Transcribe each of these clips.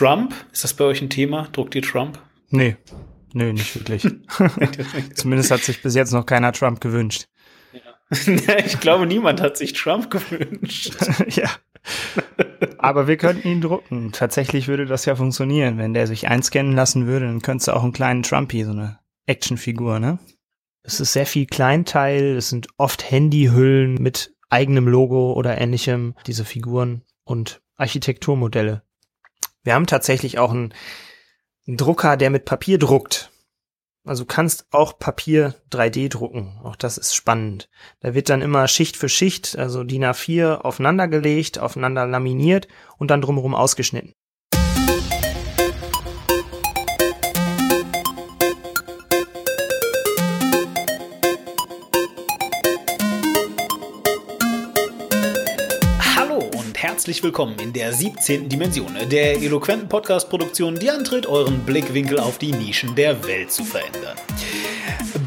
Trump, ist das bei euch ein Thema? Druckt ihr Trump? Nee, nee, nicht wirklich. Zumindest hat sich bis jetzt noch keiner Trump gewünscht. Ja. ich glaube, niemand hat sich Trump gewünscht. ja. Aber wir könnten ihn drucken. Tatsächlich würde das ja funktionieren. Wenn der sich einscannen lassen würde, dann könntest du auch einen kleinen Trumpy, so eine Actionfigur, ne? Es ist sehr viel Kleinteil, es sind oft Handyhüllen mit eigenem Logo oder ähnlichem, diese Figuren und Architekturmodelle. Wir haben tatsächlich auch einen, einen Drucker, der mit Papier druckt. Also kannst auch Papier 3D drucken. Auch das ist spannend. Da wird dann immer Schicht für Schicht, also DIN A4 aufeinander gelegt, aufeinander laminiert und dann drumherum ausgeschnitten. Herzlich willkommen in der 17. Dimension der eloquenten Podcast-Produktion, die antritt, euren Blickwinkel auf die Nischen der Welt zu verändern.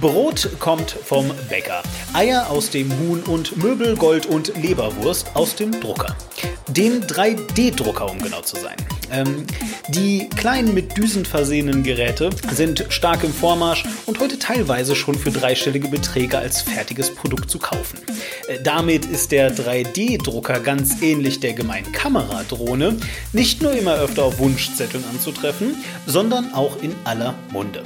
Brot kommt vom Bäcker, Eier aus dem Huhn und Möbel, Gold und Leberwurst aus dem Drucker. Den 3D-Drucker, um genau zu sein. Ähm, die kleinen mit Düsen versehenen Geräte sind stark im Vormarsch und heute teilweise schon für dreistellige Beträge als fertiges Produkt zu kaufen. Äh, damit ist der 3D-Drucker ganz ähnlich der gemeinen Kameradrohne nicht nur immer öfter auf Wunschzetteln anzutreffen, sondern auch in aller Munde.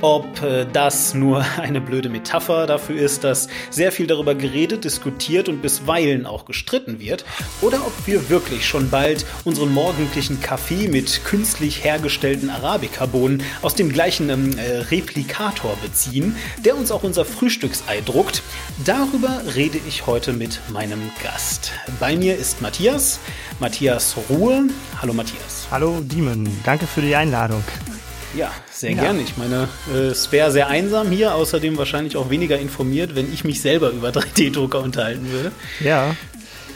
Ob äh, das nur eine blöde Metapher dafür ist, dass sehr viel darüber geredet, diskutiert und bisweilen auch gestritten wird, oder ob wir wirklich schon bald unseren morgendlichen Kaffee mit künstlich hergestellten Arabica-Bohnen aus dem gleichen ähm, äh, Replikator beziehen, der uns auch unser Frühstücksei druckt, darüber rede ich heute mit meinem Gast. Bei mir ist Matthias, Matthias Ruhe. Hallo Matthias. Hallo Demon, danke für die Einladung. Ja, sehr ja. gerne. Ich meine, äh, es wäre sehr einsam hier, außerdem wahrscheinlich auch weniger informiert, wenn ich mich selber über 3D-Drucker unterhalten würde. Ja.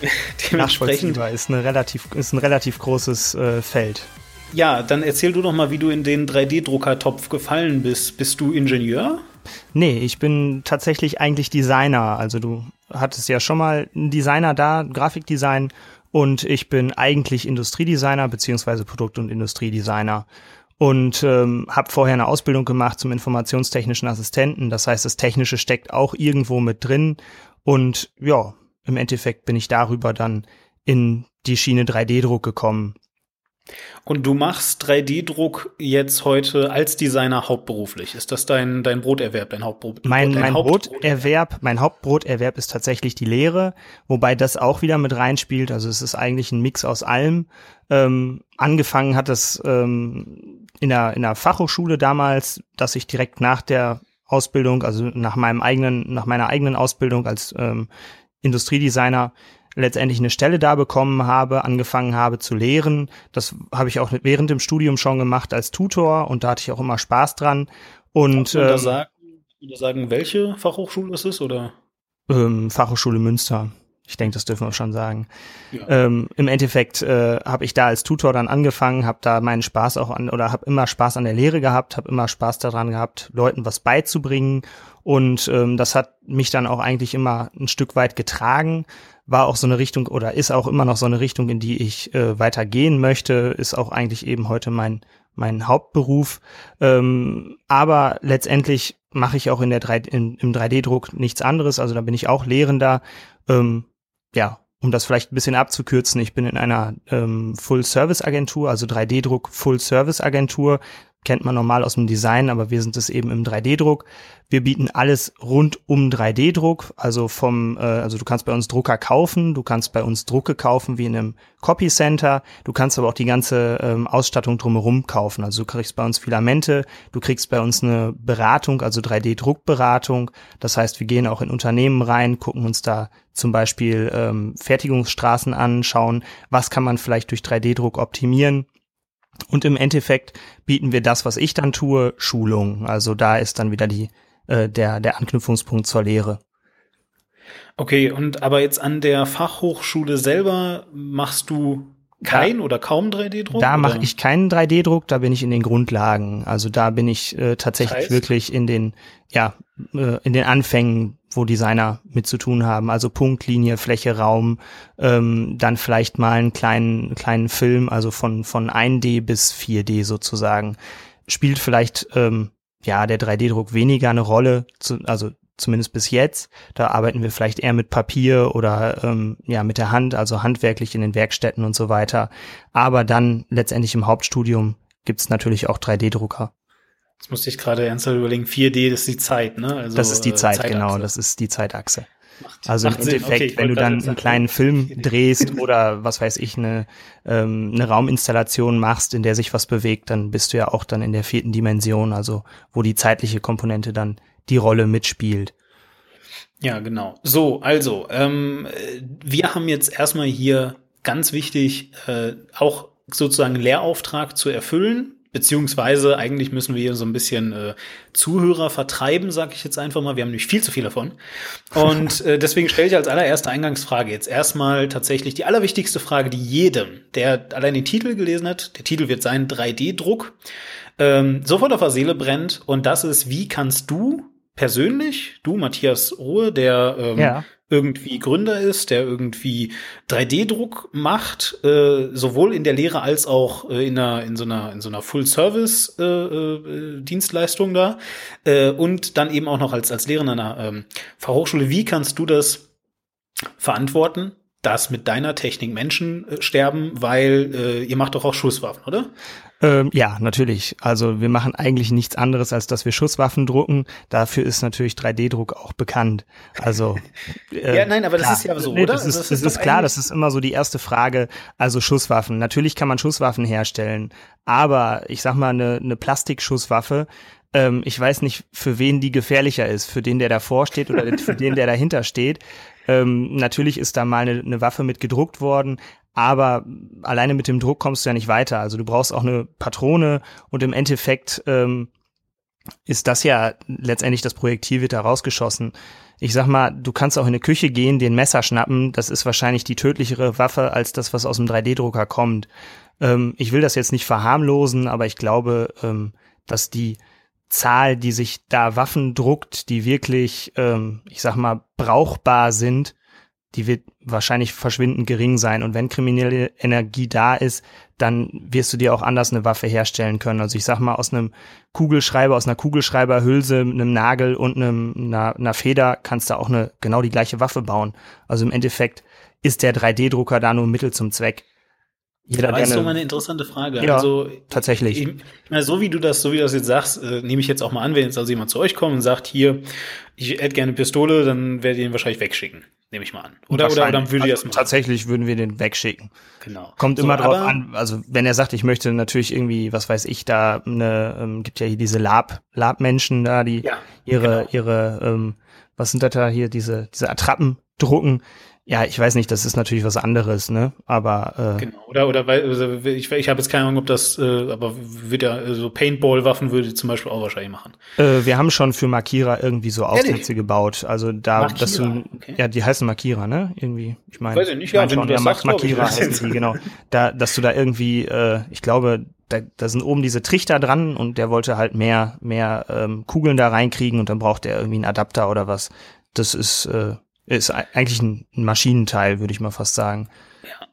Dementsprechend ist, eine relativ, ist ein relativ großes äh, Feld. Ja, dann erzähl du doch mal, wie du in den 3D-Druckertopf gefallen bist. Bist du Ingenieur? Nee, ich bin tatsächlich eigentlich Designer. Also du hattest ja schon mal einen Designer da, Grafikdesign, und ich bin eigentlich Industriedesigner beziehungsweise Produkt- und Industriedesigner und ähm, habe vorher eine Ausbildung gemacht zum informationstechnischen Assistenten. Das heißt, das Technische steckt auch irgendwo mit drin. Und ja, im Endeffekt bin ich darüber dann in die Schiene 3D-Druck gekommen. Und du machst 3D-Druck jetzt heute als Designer hauptberuflich. Ist das dein, dein Broterwerb, dein Hauptbrot? Mein, dein mein Broterwerb, mein Hauptbroterwerb ist tatsächlich die Lehre, wobei das auch wieder mit reinspielt. Also es ist eigentlich ein Mix aus allem. Ähm, angefangen hat es ähm, in der, in der Fachhochschule damals, dass ich direkt nach der Ausbildung, also nach meinem eigenen, nach meiner eigenen Ausbildung als ähm, Industriedesigner letztendlich eine Stelle da bekommen habe, angefangen habe zu lehren. Das habe ich auch während dem Studium schon gemacht als Tutor und da hatte ich auch immer Spaß dran. Und ähm, sagen, sagen, welche Fachhochschule es ist oder? Ähm, Fachhochschule Münster. Ich denke, das dürfen wir schon sagen. Ja. Ähm, Im Endeffekt äh, habe ich da als Tutor dann angefangen, habe da meinen Spaß auch an oder habe immer Spaß an der Lehre gehabt, habe immer Spaß daran gehabt, Leuten was beizubringen und ähm, das hat mich dann auch eigentlich immer ein Stück weit getragen. War auch so eine Richtung oder ist auch immer noch so eine Richtung, in die ich äh, weitergehen möchte. Ist auch eigentlich eben heute mein mein Hauptberuf. Ähm, aber letztendlich mache ich auch in der 3, in, im 3D-Druck nichts anderes. Also da bin ich auch Lehrender. Ähm, ja, um das vielleicht ein bisschen abzukürzen, ich bin in einer ähm, Full-Service-Agentur, also 3D-Druck Full-Service-Agentur kennt man normal aus dem Design, aber wir sind es eben im 3D-Druck. Wir bieten alles rund um 3D-Druck, also vom, äh, also du kannst bei uns Drucker kaufen, du kannst bei uns Drucke kaufen wie in einem Copy Center, du kannst aber auch die ganze ähm, Ausstattung drumherum kaufen. Also du kriegst bei uns Filamente, du kriegst bei uns eine Beratung, also 3D-Druckberatung. Das heißt, wir gehen auch in Unternehmen rein, gucken uns da zum Beispiel ähm, Fertigungsstraßen an, schauen, was kann man vielleicht durch 3D-Druck optimieren und im Endeffekt bieten wir das, was ich dann tue, Schulung. Also da ist dann wieder die, äh, der, der Anknüpfungspunkt zur Lehre. Okay, und aber jetzt an der Fachhochschule selber machst du kein da, oder kaum 3D-Druck? Da mache ich keinen 3D-Druck, da bin ich in den Grundlagen. Also da bin ich äh, tatsächlich das heißt? wirklich in den, ja, äh, in den Anfängen wo Designer mit zu tun haben. Also Punktlinie, Fläche, Raum, ähm, dann vielleicht mal einen kleinen, kleinen Film, also von, von 1D bis 4D sozusagen. Spielt vielleicht ähm, ja der 3D-Druck weniger eine Rolle, zu, also zumindest bis jetzt. Da arbeiten wir vielleicht eher mit Papier oder ähm, ja mit der Hand, also handwerklich in den Werkstätten und so weiter. Aber dann letztendlich im Hauptstudium gibt's natürlich auch 3D-Drucker. Jetzt musste ich gerade ernsthaft überlegen, 4D, das ist die Zeit, ne? Also, das ist die äh, Zeit, Zeitachse. genau, das ist die Zeitachse. Macht, also im Endeffekt, okay, wenn du dann einen kleinen Film drehst oder was weiß ich, eine, ähm, eine Rauminstallation machst, in der sich was bewegt, dann bist du ja auch dann in der vierten Dimension, also wo die zeitliche Komponente dann die Rolle mitspielt. Ja, genau. So, also, ähm, wir haben jetzt erstmal hier ganz wichtig äh, auch sozusagen Lehrauftrag zu erfüllen. Beziehungsweise eigentlich müssen wir hier so ein bisschen äh, Zuhörer vertreiben, sage ich jetzt einfach mal. Wir haben nämlich viel zu viel davon. Und äh, deswegen stelle ich als allererste Eingangsfrage jetzt erstmal tatsächlich die allerwichtigste Frage, die jedem, der allein den Titel gelesen hat, der Titel wird sein 3D-Druck, ähm, sofort auf der Seele brennt. Und das ist, wie kannst du persönlich, du Matthias Ruhe, der ähm, ja irgendwie Gründer ist, der irgendwie 3D-Druck macht, äh, sowohl in der Lehre als auch äh, in, einer, in so einer, in so einer Full-Service-Dienstleistung äh, äh, da äh, und dann eben auch noch als, als Lehrer in einer ähm, Fachhochschule. Wie kannst du das verantworten? Dass mit deiner Technik Menschen äh, sterben, weil äh, ihr macht doch auch Schusswaffen, oder? Ähm, ja, natürlich. Also wir machen eigentlich nichts anderes, als dass wir Schusswaffen drucken. Dafür ist natürlich 3D-Druck auch bekannt. Also äh, ja, nein, aber klar. das ist ja so, nee, oder? Das ist, das ist, das ist klar. Das ist immer so die erste Frage. Also Schusswaffen. Natürlich kann man Schusswaffen herstellen, aber ich sag mal eine, eine Plastikschusswaffe. Ähm, ich weiß nicht, für wen die gefährlicher ist, für den, der davor steht oder für den, der dahinter steht. Ähm, natürlich ist da mal eine, eine Waffe mit gedruckt worden, aber alleine mit dem Druck kommst du ja nicht weiter. Also du brauchst auch eine Patrone und im Endeffekt ähm, ist das ja letztendlich das Projektil wird da rausgeschossen. Ich sag mal, du kannst auch in eine Küche gehen, den Messer schnappen, das ist wahrscheinlich die tödlichere Waffe als das, was aus dem 3D-Drucker kommt. Ähm, ich will das jetzt nicht verharmlosen, aber ich glaube, ähm, dass die Zahl, die sich da Waffen druckt, die wirklich, ähm, ich sag mal, brauchbar sind, die wird wahrscheinlich verschwindend gering sein. Und wenn kriminelle Energie da ist, dann wirst du dir auch anders eine Waffe herstellen können. Also ich sag mal, aus einem Kugelschreiber, aus einer Kugelschreiberhülse, einem Nagel und einem, einer, einer Feder kannst du auch eine, genau die gleiche Waffe bauen. Also im Endeffekt ist der 3D-Drucker da nur Mittel zum Zweck. Jeder, Aber ist doch mal eine interessante Frage. Ja, also tatsächlich. Ich, ich, so wie du das, so wie du das jetzt sagst, äh, nehme ich jetzt auch mal an, wenn jetzt also jemand zu euch kommt und sagt, hier, ich hätte gerne eine Pistole, dann werdet ihr ihn wahrscheinlich wegschicken, nehme ich mal an. Oder, oder, oder dann würde also, das machen. Tatsächlich würden wir den wegschicken. Genau. Kommt so, immer drauf an, also wenn er sagt, ich möchte natürlich irgendwie, was weiß ich, da eine, ähm, gibt ja hier diese Lab, Lab-Menschen da, die ja, ihre, genau. ihre, ähm, was sind da hier, diese, diese Attrappen drucken ja, ich weiß nicht, das ist natürlich was anderes, ne? Aber äh, genau. Oder oder weil also ich, ich habe jetzt keine Ahnung, ob das, äh, aber wird ja so also Paintball-Waffen würde zum Beispiel auch wahrscheinlich machen. Äh, wir haben schon für Markierer irgendwie so Aufsätze ja, gebaut. Also da, Markierer, dass du, okay. ja, die heißen Markierer, ne? Irgendwie. Ich meine, weiß ich nicht, ja, mein wenn schon, du das ja, sagst, Markierer heißen die, genau. Da, dass du da irgendwie, äh, ich glaube, da, da sind oben diese Trichter dran und der wollte halt mehr, mehr ähm, Kugeln da reinkriegen und dann braucht er irgendwie einen Adapter oder was. Das ist äh, ist eigentlich ein Maschinenteil, würde ich mal fast sagen. Ja.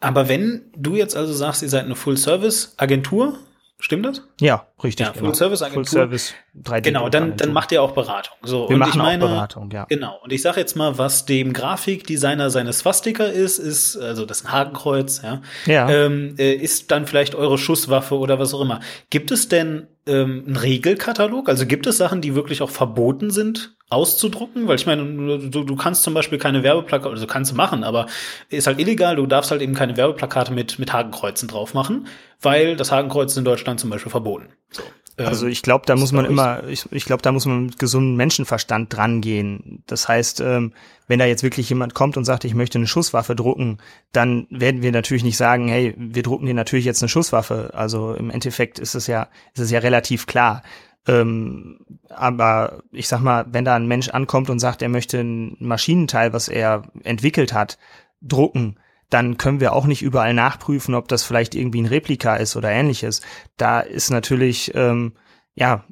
Aber wenn du jetzt also sagst, ihr seid eine Full-Service-Agentur, Stimmt das? Ja, richtig. Ja, Full genau. Service Agentur. Full Service 3D. Genau, dann, dann macht ihr auch Beratung. So, Wir und machen ich meine, auch Beratung, ja. Genau. Und ich sage jetzt mal, was dem Grafikdesigner seines Swastika ist, ist, also das ist ein Hakenkreuz, ja, ja. Ähm, äh, ist dann vielleicht eure Schusswaffe oder was auch immer. Gibt es denn ähm, einen Regelkatalog? Also gibt es Sachen, die wirklich auch verboten sind auszudrucken, weil ich meine, du, du kannst zum Beispiel keine Werbeplakate, also kannst du machen, aber ist halt illegal, du darfst halt eben keine Werbeplakate mit, mit Hakenkreuzen drauf machen, weil das Hakenkreuz in Deutschland zum Beispiel verboten. So. Also ähm, ich glaube, da muss man immer, ich, ich glaube, da muss man mit gesundem Menschenverstand drangehen. Das heißt, ähm, wenn da jetzt wirklich jemand kommt und sagt, ich möchte eine Schusswaffe drucken, dann werden wir natürlich nicht sagen, hey, wir drucken dir natürlich jetzt eine Schusswaffe. Also im Endeffekt ist es ja, ist es ja relativ klar. Ähm, aber ich sag mal, wenn da ein Mensch ankommt und sagt, er möchte ein Maschinenteil, was er entwickelt hat, drucken, dann können wir auch nicht überall nachprüfen, ob das vielleicht irgendwie ein Replika ist oder ähnliches. Da ist natürlich, ähm, ja,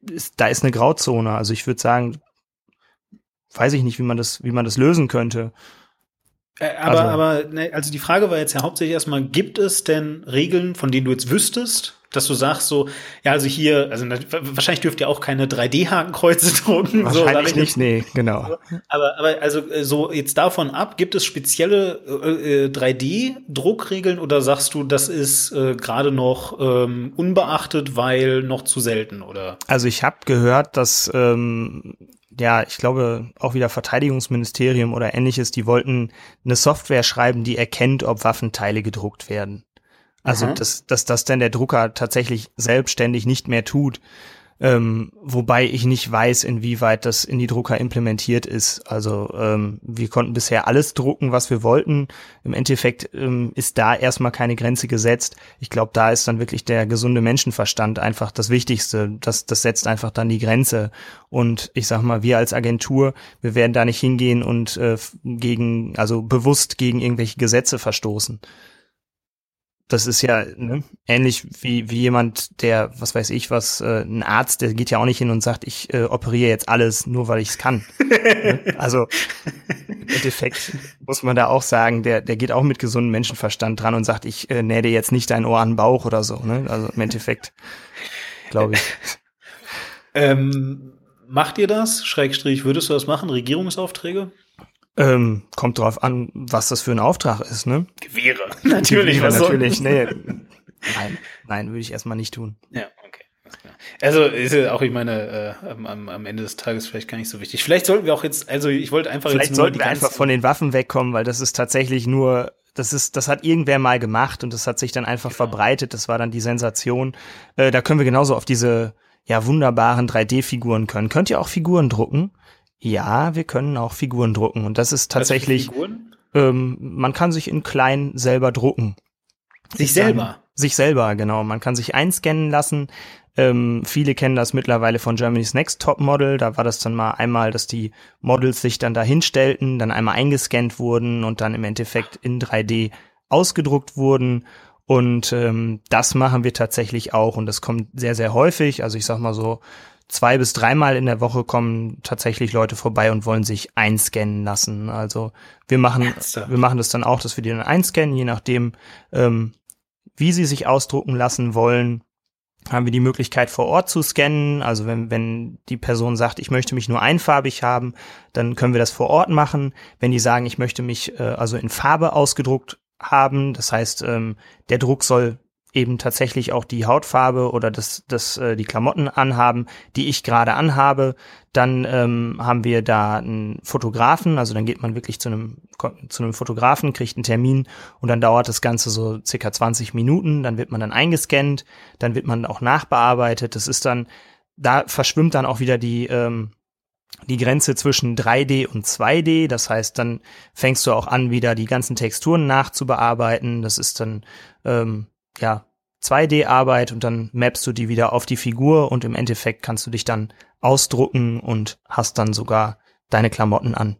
ist, da ist eine Grauzone. Also ich würde sagen, weiß ich nicht, wie man das, wie man das lösen könnte. Äh, aber, also, aber, ne, also die Frage war jetzt ja hauptsächlich erstmal, gibt es denn Regeln, von denen du jetzt wüsstest, dass du sagst so, ja, also hier, also wahrscheinlich dürft ihr auch keine 3D-Hakenkreuze drucken. Wahrscheinlich so, nicht, nee, genau. Aber, aber also äh, so jetzt davon ab, gibt es spezielle äh, 3D-Druckregeln oder sagst du, das ist äh, gerade noch ähm, unbeachtet, weil noch zu selten, oder? Also ich habe gehört, dass ähm, ja, ich glaube, auch wieder Verteidigungsministerium oder ähnliches, die wollten eine Software schreiben, die erkennt, ob Waffenteile gedruckt werden. Also, dass, dass das denn der Drucker tatsächlich selbstständig nicht mehr tut. Ähm, wobei ich nicht weiß, inwieweit das in die Drucker implementiert ist. Also ähm, wir konnten bisher alles drucken, was wir wollten. Im Endeffekt ähm, ist da erstmal keine Grenze gesetzt. Ich glaube, da ist dann wirklich der gesunde Menschenverstand einfach das Wichtigste. Das, das setzt einfach dann die Grenze. Und ich sag mal, wir als Agentur, wir werden da nicht hingehen und äh, gegen, also bewusst gegen irgendwelche Gesetze verstoßen. Das ist ja ne, ähnlich wie, wie jemand, der, was weiß ich, was, äh, ein Arzt, der geht ja auch nicht hin und sagt, ich äh, operiere jetzt alles, nur weil ich es kann. ne? Also im Endeffekt muss man da auch sagen, der, der geht auch mit gesundem Menschenverstand dran und sagt, ich äh, nähe dir jetzt nicht dein Ohr an den Bauch oder so. Ne? Also im Endeffekt, glaube ich. Ähm, macht ihr das? Schrägstrich, würdest du das machen? Regierungsaufträge? Ähm, kommt drauf an, was das für ein Auftrag ist, ne? Gewehre. Natürlich, Gewehre, was natürlich. Nee. Nein, nein, würde ich erstmal nicht tun. Ja, okay. Also ist ja auch, ich meine, äh, am, am Ende des Tages vielleicht gar nicht so wichtig. Vielleicht sollten wir auch jetzt, also ich wollte einfach vielleicht jetzt nur sollten wir einfach von den Waffen wegkommen, weil das ist tatsächlich nur, das ist, das hat irgendwer mal gemacht und das hat sich dann einfach genau. verbreitet. Das war dann die Sensation. Äh, da können wir genauso auf diese ja wunderbaren 3D-Figuren können. Könnt ihr auch Figuren drucken? Ja, wir können auch Figuren drucken und das ist tatsächlich, ähm, man kann sich in klein selber drucken. Sich selber? sich selber, genau. Man kann sich einscannen lassen. Ähm, viele kennen das mittlerweile von Germany's Next Top Model. Da war das dann mal einmal, dass die Models sich dann da hinstellten, dann einmal eingescannt wurden und dann im Endeffekt in 3D ausgedruckt wurden. Und ähm, das machen wir tatsächlich auch und das kommt sehr, sehr häufig. Also ich sag mal so, zwei bis dreimal in der Woche kommen tatsächlich Leute vorbei und wollen sich einscannen lassen. Also wir machen, Ernsthaft? wir machen das dann auch, dass wir die dann einscannen, je nachdem, ähm, wie sie sich ausdrucken lassen wollen, haben wir die Möglichkeit vor Ort zu scannen. Also wenn, wenn die Person sagt, ich möchte mich nur einfarbig haben, dann können wir das vor Ort machen. Wenn die sagen, ich möchte mich äh, also in Farbe ausgedruckt haben, das heißt, ähm, der Druck soll eben tatsächlich auch die Hautfarbe oder das, das, äh, die Klamotten anhaben, die ich gerade anhabe. Dann ähm, haben wir da einen Fotografen, also dann geht man wirklich zu einem, zu einem Fotografen, kriegt einen Termin und dann dauert das Ganze so circa 20 Minuten. Dann wird man dann eingescannt, dann wird man auch nachbearbeitet. Das ist dann, da verschwimmt dann auch wieder die, ähm, die Grenze zwischen 3D und 2D. Das heißt, dann fängst du auch an, wieder die ganzen Texturen nachzubearbeiten. Das ist dann ähm, ja, 2D-Arbeit und dann mappst du die wieder auf die Figur und im Endeffekt kannst du dich dann ausdrucken und hast dann sogar deine Klamotten an.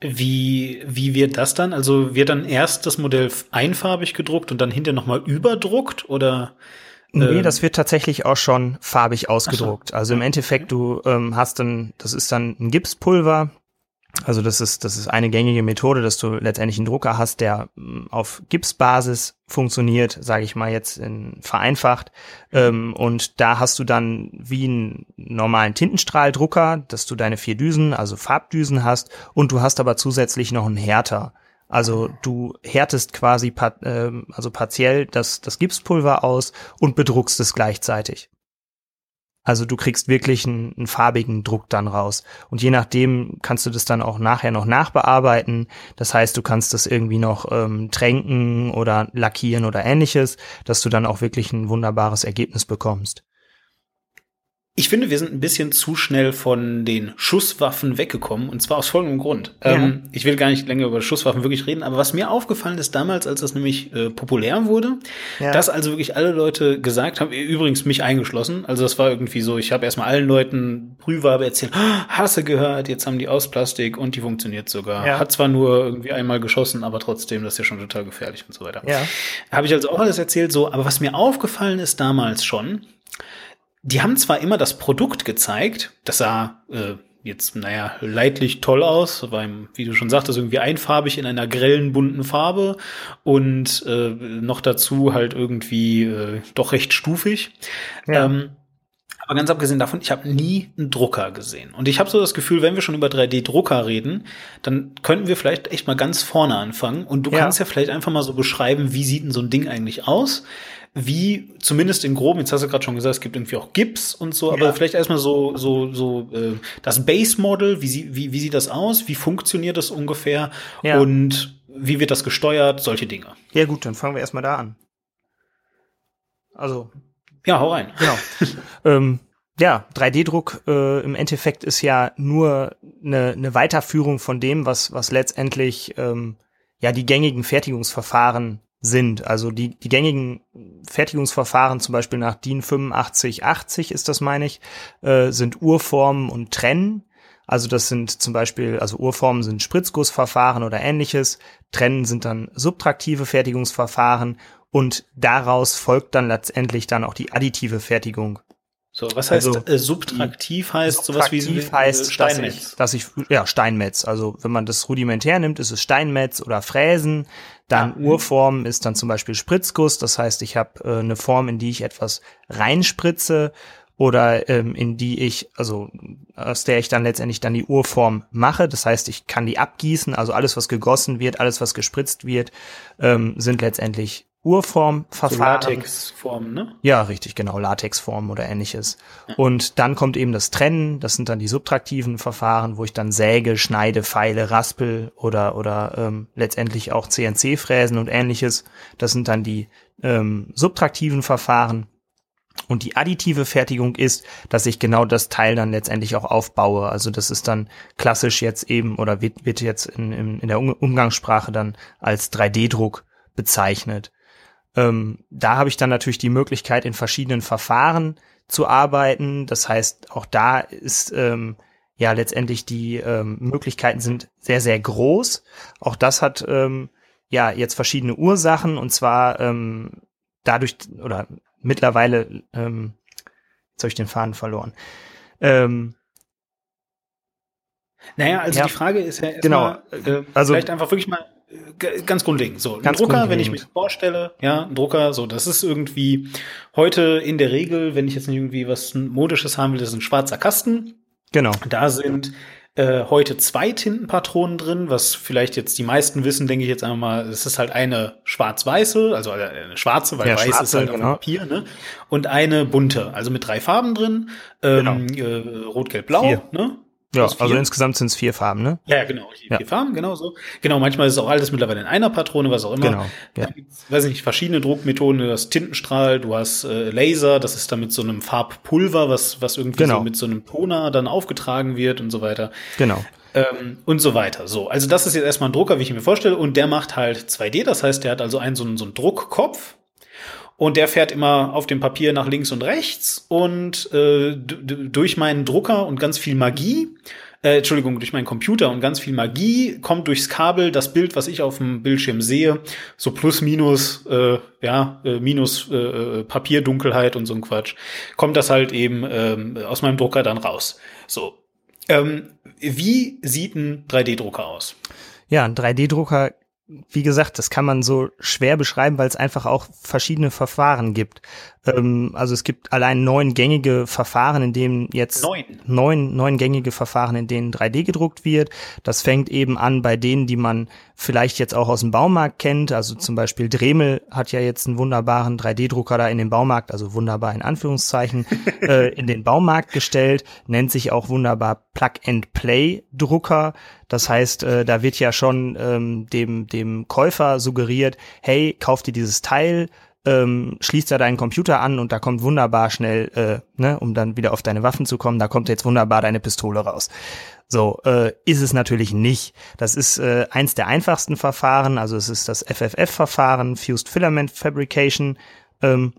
Wie, wie wird das dann? Also wird dann erst das Modell einfarbig gedruckt und dann hinterher nochmal überdruckt oder? Nee, ähm, das wird tatsächlich auch schon farbig ausgedruckt. So. Also im Endeffekt, du ähm, hast dann, das ist dann ein Gipspulver, also das ist, das ist eine gängige Methode, dass du letztendlich einen Drucker hast, der mm, auf Gipsbasis funktioniert, sage ich mal jetzt in, vereinfacht. Ähm, und da hast du dann wie einen normalen Tintenstrahldrucker, dass du deine vier Düsen, also Farbdüsen hast, und du hast aber zusätzlich noch einen Härter. Also du härtest quasi äh, also partiell das, das Gipspulver aus und bedruckst es gleichzeitig. Also du kriegst wirklich einen, einen, farbigen Druck dann raus. Und je nachdem kannst du das dann auch nachher noch nachbearbeiten. Das heißt, du kannst das irgendwie noch ähm, tränken oder lackieren oder ähnliches, dass du dann auch wirklich ein wunderbares Ergebnis bekommst. Ich finde, wir sind ein bisschen zu schnell von den Schusswaffen weggekommen und zwar aus folgendem Grund. Ja. Ähm, ich will gar nicht länger über Schusswaffen wirklich reden, aber was mir aufgefallen ist damals, als das nämlich äh, populär wurde, ja. dass also wirklich alle Leute gesagt haben, übrigens mich eingeschlossen, also das war irgendwie so, ich habe erstmal allen Leuten Brühwabe erzählt, oh, hasse gehört, jetzt haben die aus Plastik und die funktioniert sogar. Ja. Hat zwar nur irgendwie einmal geschossen, aber trotzdem, das ist ja schon total gefährlich und so weiter. Ja. Habe ich also auch alles erzählt so, aber was mir aufgefallen ist damals schon, die haben zwar immer das Produkt gezeigt, das sah äh, jetzt, naja, leidlich toll aus, weil, wie du schon sagtest, irgendwie einfarbig in einer grellen, bunten Farbe und äh, noch dazu halt irgendwie äh, doch recht stufig. Ja. Ähm, aber ganz abgesehen davon, ich habe nie einen Drucker gesehen. Und ich habe so das Gefühl, wenn wir schon über 3D-Drucker reden, dann könnten wir vielleicht echt mal ganz vorne anfangen. Und du ja. kannst ja vielleicht einfach mal so beschreiben, wie sieht denn so ein Ding eigentlich aus? Wie, zumindest im Groben, jetzt hast du gerade schon gesagt, es gibt irgendwie auch Gips und so, ja. aber vielleicht erstmal so, so, so äh, das Base-Model, wie, wie, wie sieht das aus? Wie funktioniert das ungefähr? Ja. Und wie wird das gesteuert? Solche Dinge. Ja, gut, dann fangen wir erstmal da an. Also, ja, hau rein. Genau. ähm, ja, 3D-Druck äh, im Endeffekt ist ja nur eine, eine Weiterführung von dem, was, was letztendlich ähm, ja die gängigen Fertigungsverfahren sind. Also die, die gängigen Fertigungsverfahren, zum Beispiel nach DIN 8580 ist das, meine ich, äh, sind Urformen und Trennen. Also das sind zum Beispiel, also Urformen sind Spritzgussverfahren oder ähnliches. Trennen sind dann subtraktive Fertigungsverfahren und daraus folgt dann letztendlich dann auch die additive Fertigung. So, was heißt also, äh, subtraktiv heißt subtraktiv sowas wie äh, heißt, Steinmetz. Dass ich, dass ich ja Steinmetz. Also wenn man das rudimentär nimmt, ist es Steinmetz oder Fräsen. Dann ja. Urform ist dann zum Beispiel Spritzguss. Das heißt, ich habe äh, eine Form, in die ich etwas reinspritze oder ähm, in die ich, also aus der ich dann letztendlich dann die Urform mache. Das heißt, ich kann die abgießen. Also alles, was gegossen wird, alles, was gespritzt wird, ähm, sind letztendlich Urformverfahren. So Latexform, ne? Ja, richtig, genau, Latexform oder ähnliches. Ja. Und dann kommt eben das Trennen, das sind dann die subtraktiven Verfahren, wo ich dann säge, schneide, feile, raspel oder, oder ähm, letztendlich auch CNC-Fräsen und ähnliches. Das sind dann die ähm, subtraktiven Verfahren. Und die additive Fertigung ist, dass ich genau das Teil dann letztendlich auch aufbaue. Also das ist dann klassisch jetzt eben oder wird, wird jetzt in, in, in der Umgangssprache dann als 3D-Druck bezeichnet. Ähm, da habe ich dann natürlich die Möglichkeit, in verschiedenen Verfahren zu arbeiten. Das heißt, auch da ist ähm, ja letztendlich die ähm, Möglichkeiten sind sehr, sehr groß. Auch das hat ähm, ja jetzt verschiedene Ursachen und zwar ähm, dadurch oder mittlerweile, ähm, jetzt habe ich den Faden verloren. Ähm, naja, also ja, die Frage ist ja erstmal, genau, äh, also, vielleicht einfach wirklich mal ganz grundlegend. So, ein ganz Drucker, wenn ich mir vorstelle, ja, ein Drucker, so, das ist irgendwie heute in der Regel, wenn ich jetzt nicht irgendwie was Modisches haben will, das ist ein schwarzer Kasten. Genau. Da sind äh, heute zwei Tintenpatronen drin, was vielleicht jetzt die meisten wissen, denke ich jetzt einfach mal, es ist halt eine schwarz-weiße, also eine schwarze, weil ja, weiß schwarze, ist halt genau. Papier, ne? Und eine bunte, also mit drei Farben drin, ähm, genau. äh, rot, gelb, blau, ne? Ja, also insgesamt sind es vier Farben, ne? Ja, genau. Vier ja. Farben, genau so. Genau, manchmal ist es auch alles mittlerweile in einer Patrone, was auch immer. Genau. Ja. weiß nicht, verschiedene Druckmethoden. Du hast Tintenstrahl, du hast äh, Laser, das ist dann mit so einem Farbpulver, was, was irgendwie genau. so mit so einem Toner dann aufgetragen wird und so weiter. Genau. Ähm, und so weiter. So, also das ist jetzt erstmal ein Drucker, wie ich mir vorstelle, und der macht halt 2D, das heißt, der hat also einen so einen, so einen Druckkopf, und der fährt immer auf dem Papier nach links und rechts und äh, durch meinen Drucker und ganz viel Magie, äh, Entschuldigung, durch meinen Computer und ganz viel Magie kommt durchs Kabel das Bild, was ich auf dem Bildschirm sehe, so plus minus, äh, ja, äh, minus äh, äh Papierdunkelheit und so ein Quatsch, kommt das halt eben ähm, aus meinem Drucker dann raus. So. Ähm, wie sieht ein 3D-Drucker aus? Ja, ein 3D-Drucker wie gesagt, das kann man so schwer beschreiben, weil es einfach auch verschiedene Verfahren gibt. Ähm, also es gibt allein neun gängige Verfahren, in denen jetzt neun. neun neun gängige Verfahren, in denen 3D gedruckt wird. Das fängt eben an bei denen, die man vielleicht jetzt auch aus dem Baumarkt kennt. Also zum Beispiel Dremel hat ja jetzt einen wunderbaren 3D-Drucker da in den Baumarkt, also wunderbar in Anführungszeichen, äh, in den Baumarkt gestellt. Nennt sich auch wunderbar Plug-and-Play-Drucker. Das heißt, äh, da wird ja schon ähm, dem dem Käufer suggeriert, hey, kauf dir dieses Teil, ähm, schließt da deinen Computer an und da kommt wunderbar schnell, äh, ne, um dann wieder auf deine Waffen zu kommen, da kommt jetzt wunderbar deine Pistole raus. So, äh, ist es natürlich nicht. Das ist äh, eins der einfachsten Verfahren, also es ist das FFF-Verfahren, Fused Filament Fabrication. Ähm,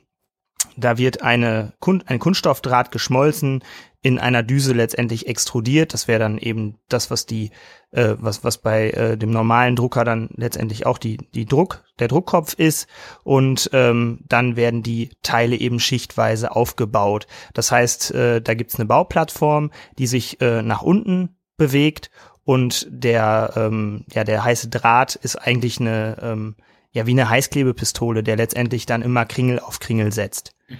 Da wird eine, ein Kunststoffdraht geschmolzen, in einer Düse letztendlich extrudiert. Das wäre dann eben das, was die, äh, was, was bei äh, dem normalen Drucker dann letztendlich auch die, die Druck, der Druckkopf ist. Und ähm, dann werden die Teile eben schichtweise aufgebaut. Das heißt, äh, da gibt's eine Bauplattform, die sich äh, nach unten bewegt und der, ähm, ja, der heiße Draht ist eigentlich eine, ähm, ja, wie eine Heißklebepistole, der letztendlich dann immer Kringel auf Kringel setzt. Mhm.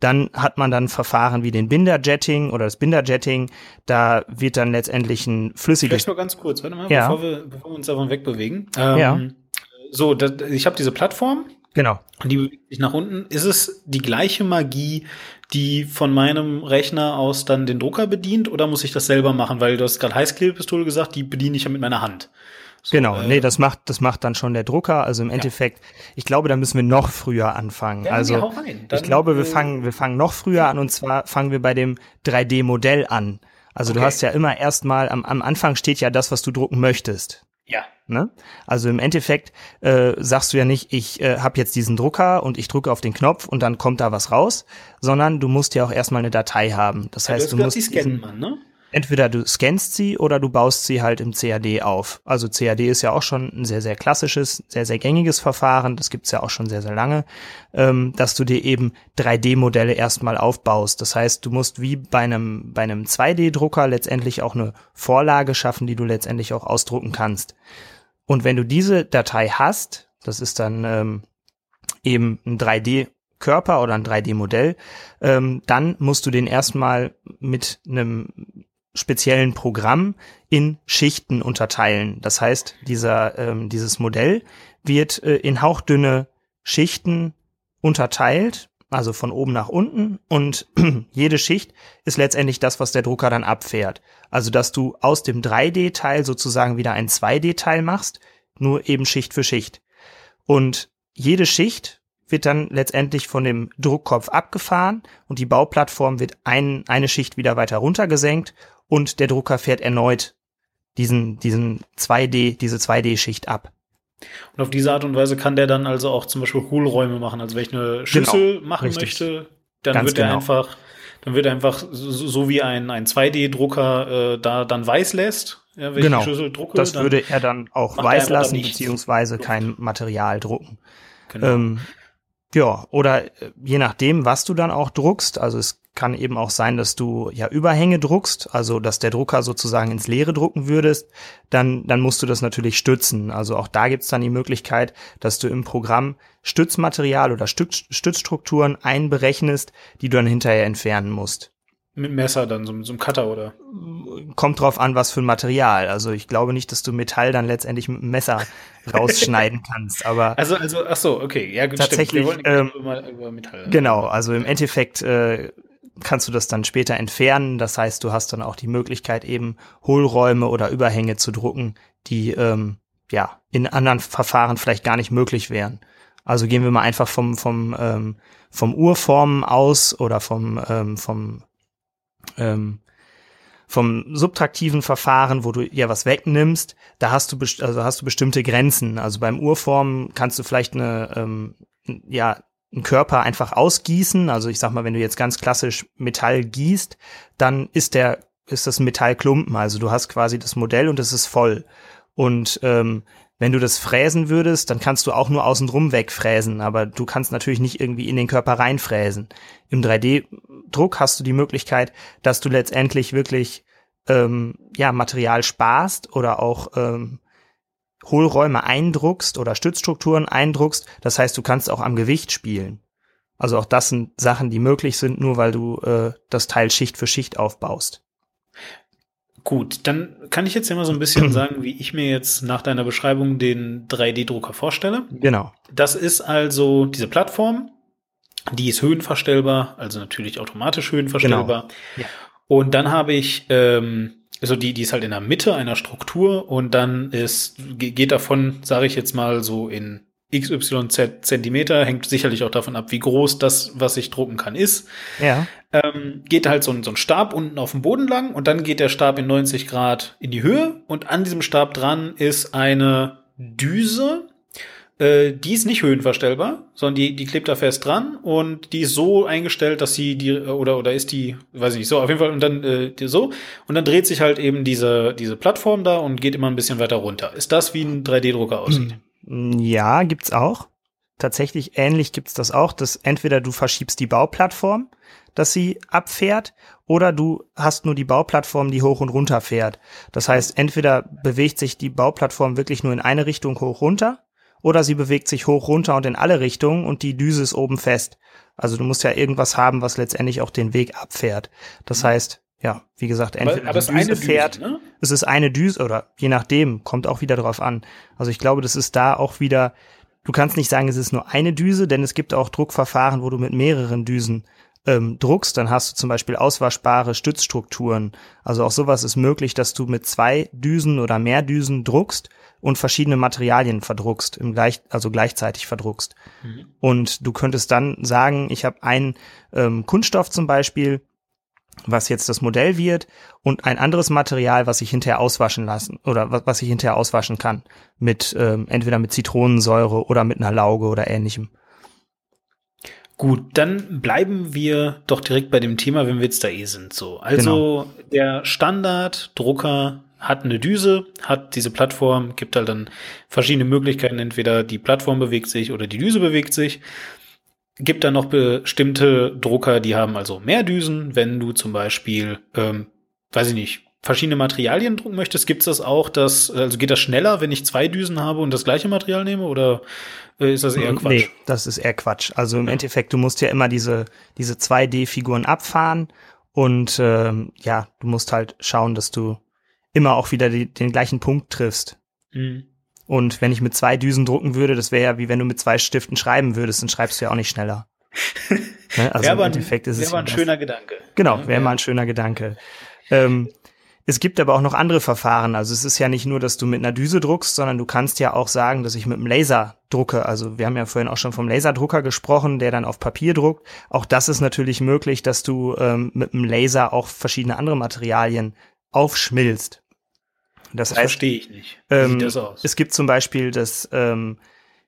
Dann hat man dann Verfahren wie den Binderjetting oder das Binderjetting. Da wird dann letztendlich ein flüssiges. Vielleicht nur ganz kurz, warte mal, ja. bevor, wir, bevor wir uns davon wegbewegen. Ähm, ja. So, das, ich habe diese Plattform. Genau. Die bewegt sich nach unten. Ist es die gleiche Magie, die von meinem Rechner aus dann den Drucker bedient, oder muss ich das selber machen? Weil du hast gerade Heißklebepistole gesagt, die bediene ich ja mit meiner Hand. So, genau, äh, nee, das macht, das macht dann schon der Drucker. Also im Endeffekt, ja. ich glaube, da müssen wir noch früher anfangen. Ja, also dann, ich glaube, wir äh, fangen, wir fangen noch früher an und zwar fangen wir bei dem 3D-Modell an. Also okay. du hast ja immer erstmal am, am Anfang steht ja das, was du drucken möchtest. Ja. Ne? Also im Endeffekt äh, sagst du ja nicht, ich äh, habe jetzt diesen Drucker und ich drücke auf den Knopf und dann kommt da was raus, sondern du musst ja auch erstmal eine Datei haben. Das heißt, du, du musst die scannen man, ne? Entweder du scannst sie oder du baust sie halt im CAD auf. Also CAD ist ja auch schon ein sehr, sehr klassisches, sehr, sehr gängiges Verfahren. Das gibt's ja auch schon sehr, sehr lange, ähm, dass du dir eben 3D-Modelle erstmal aufbaust. Das heißt, du musst wie bei einem, bei einem 2D-Drucker letztendlich auch eine Vorlage schaffen, die du letztendlich auch ausdrucken kannst. Und wenn du diese Datei hast, das ist dann ähm, eben ein 3D Körper oder ein 3D-Modell, ähm, dann musst du den erstmal mit einem speziellen Programm in Schichten unterteilen. Das heißt, dieser, ähm, dieses Modell wird äh, in hauchdünne Schichten unterteilt, also von oben nach unten und jede Schicht ist letztendlich das, was der Drucker dann abfährt. Also, dass du aus dem 3D-Teil sozusagen wieder ein 2D-Teil machst, nur eben Schicht für Schicht. Und jede Schicht wird dann letztendlich von dem Druckkopf abgefahren und die Bauplattform wird ein, eine Schicht wieder weiter runtergesenkt und der Drucker fährt erneut diesen, diesen 2D, diese 2D-Schicht ab. Und auf diese Art und Weise kann der dann also auch zum Beispiel Hohlräume machen. Also wenn ich eine Schüssel genau, machen richtig. möchte, dann Ganz wird er genau. einfach, dann wird er einfach so, so wie ein, ein 2D-Drucker äh, da dann weiß lässt. Ja, wenn genau. ich die Schüssel drucke, das würde er dann auch weiß lassen, beziehungsweise kein Material drucken. Genau. Ähm, ja, oder äh, je nachdem, was du dann auch druckst. Also es kann eben auch sein, dass du ja Überhänge druckst, also dass der Drucker sozusagen ins Leere drucken würdest, dann, dann musst du das natürlich stützen. Also auch da gibt's dann die Möglichkeit, dass du im Programm Stützmaterial oder Stütz, Stützstrukturen einberechnest, die du dann hinterher entfernen musst. Mit Messer dann, so, so einem Cutter oder? Kommt drauf an, was für ein Material. Also ich glaube nicht, dass du Metall dann letztendlich mit einem Messer rausschneiden kannst. Aber also also ach so, okay, ja gut, tatsächlich. Ähm, über, über Metall. Genau, also im Endeffekt äh, kannst du das dann später entfernen. Das heißt, du hast dann auch die Möglichkeit eben Hohlräume oder Überhänge zu drucken, die ähm, ja in anderen Verfahren vielleicht gar nicht möglich wären. Also gehen wir mal einfach vom vom ähm, vom Urformen aus oder vom ähm, vom ähm, vom subtraktiven Verfahren, wo du ja was wegnimmst, da hast du also hast du bestimmte Grenzen. Also beim Urformen kannst du vielleicht eine ähm, ja einen Körper einfach ausgießen. Also ich sag mal, wenn du jetzt ganz klassisch Metall gießt, dann ist der ist das Metallklumpen. Also du hast quasi das Modell und es ist voll. Und ähm, wenn du das fräsen würdest, dann kannst du auch nur außenrum wegfräsen, aber du kannst natürlich nicht irgendwie in den Körper reinfräsen. Im 3D Druck hast du die Möglichkeit, dass du letztendlich wirklich ähm, ja Material sparst oder auch ähm, Hohlräume eindruckst oder Stützstrukturen eindruckst. Das heißt, du kannst auch am Gewicht spielen. Also auch das sind Sachen, die möglich sind, nur weil du äh, das Teil Schicht für Schicht aufbaust. Gut, dann kann ich jetzt ja mal so ein bisschen sagen, wie ich mir jetzt nach deiner Beschreibung den 3D-Drucker vorstelle. Genau. Das ist also diese Plattform, die ist höhenverstellbar, also natürlich automatisch höhenverstellbar. Genau. Ja. Und dann habe ich, ähm, also die, die ist halt in der Mitte einer Struktur und dann ist, geht davon, sage ich jetzt mal so in XYZ Zentimeter, hängt sicherlich auch davon ab, wie groß das, was ich drucken kann, ist. Ja. Ähm, geht halt so ein, so ein Stab unten auf dem Boden lang und dann geht der Stab in 90 Grad in die Höhe und an diesem Stab dran ist eine Düse, äh, die ist nicht höhenverstellbar, sondern die, die klebt da fest dran und die ist so eingestellt, dass sie die, oder, oder ist die, weiß ich nicht, so, auf jeden Fall, und dann äh, so, und dann dreht sich halt eben diese, diese Plattform da und geht immer ein bisschen weiter runter. Ist das, wie ein 3D-Drucker aussieht? Hm, ja, gibt's auch. Tatsächlich ähnlich gibt's das auch, dass entweder du verschiebst die Bauplattform, dass sie abfährt, oder du hast nur die Bauplattform, die hoch und runter fährt. Das heißt, entweder bewegt sich die Bauplattform wirklich nur in eine Richtung hoch runter, oder sie bewegt sich hoch runter und in alle Richtungen und die Düse ist oben fest. Also du musst ja irgendwas haben, was letztendlich auch den Weg abfährt. Das heißt, ja, wie gesagt, entweder aber, aber Düse, Düse fährt, ne? es ist eine Düse oder je nachdem, kommt auch wieder drauf an. Also ich glaube, das ist da auch wieder, du kannst nicht sagen, es ist nur eine Düse, denn es gibt auch Druckverfahren, wo du mit mehreren Düsen ähm, druckst, dann hast du zum Beispiel auswaschbare Stützstrukturen. Also auch sowas ist möglich, dass du mit zwei Düsen oder mehr Düsen druckst und verschiedene Materialien verdruckst, im gleich, also gleichzeitig verdruckst. Mhm. Und du könntest dann sagen, ich habe einen ähm, Kunststoff zum Beispiel, was jetzt das Modell wird, und ein anderes Material, was ich hinterher auswaschen lassen oder was, was ich hinterher auswaschen kann, mit ähm, entweder mit Zitronensäure oder mit einer Lauge oder ähnlichem. Gut, dann bleiben wir doch direkt bei dem Thema, wenn wir jetzt da eh sind. So, also genau. der Standarddrucker hat eine Düse, hat diese Plattform, gibt halt dann verschiedene Möglichkeiten. Entweder die Plattform bewegt sich oder die Düse bewegt sich. Gibt dann noch bestimmte Drucker, die haben also mehr Düsen. Wenn du zum Beispiel, ähm, weiß ich nicht, verschiedene Materialien drucken möchtest, gibt's das auch, dass, also geht das schneller, wenn ich zwei Düsen habe und das gleiche Material nehme oder äh, ist das eher Quatsch? Nee, das ist eher Quatsch. Also im ja. Endeffekt, du musst ja immer diese, diese 2D-Figuren abfahren und ähm, ja, du musst halt schauen, dass du immer auch wieder die, den gleichen Punkt triffst. Mhm. Und wenn ich mit zwei Düsen drucken würde, das wäre ja wie wenn du mit zwei Stiften schreiben würdest, dann schreibst du ja auch nicht schneller. ne? Also im Endeffekt ist es. Wäre mal ein schöner Gedanke. Genau, wäre ja. mal ein schöner Gedanke. Ähm, es gibt aber auch noch andere Verfahren. Also es ist ja nicht nur, dass du mit einer Düse druckst, sondern du kannst ja auch sagen, dass ich mit einem Laser drucke. Also wir haben ja vorhin auch schon vom Laserdrucker gesprochen, der dann auf Papier druckt. Auch das ist natürlich möglich, dass du ähm, mit einem Laser auch verschiedene andere Materialien aufschmilzt. Das, das heißt, verstehe ich nicht. Wie ähm, sieht das aus? Es gibt zum Beispiel das, ähm,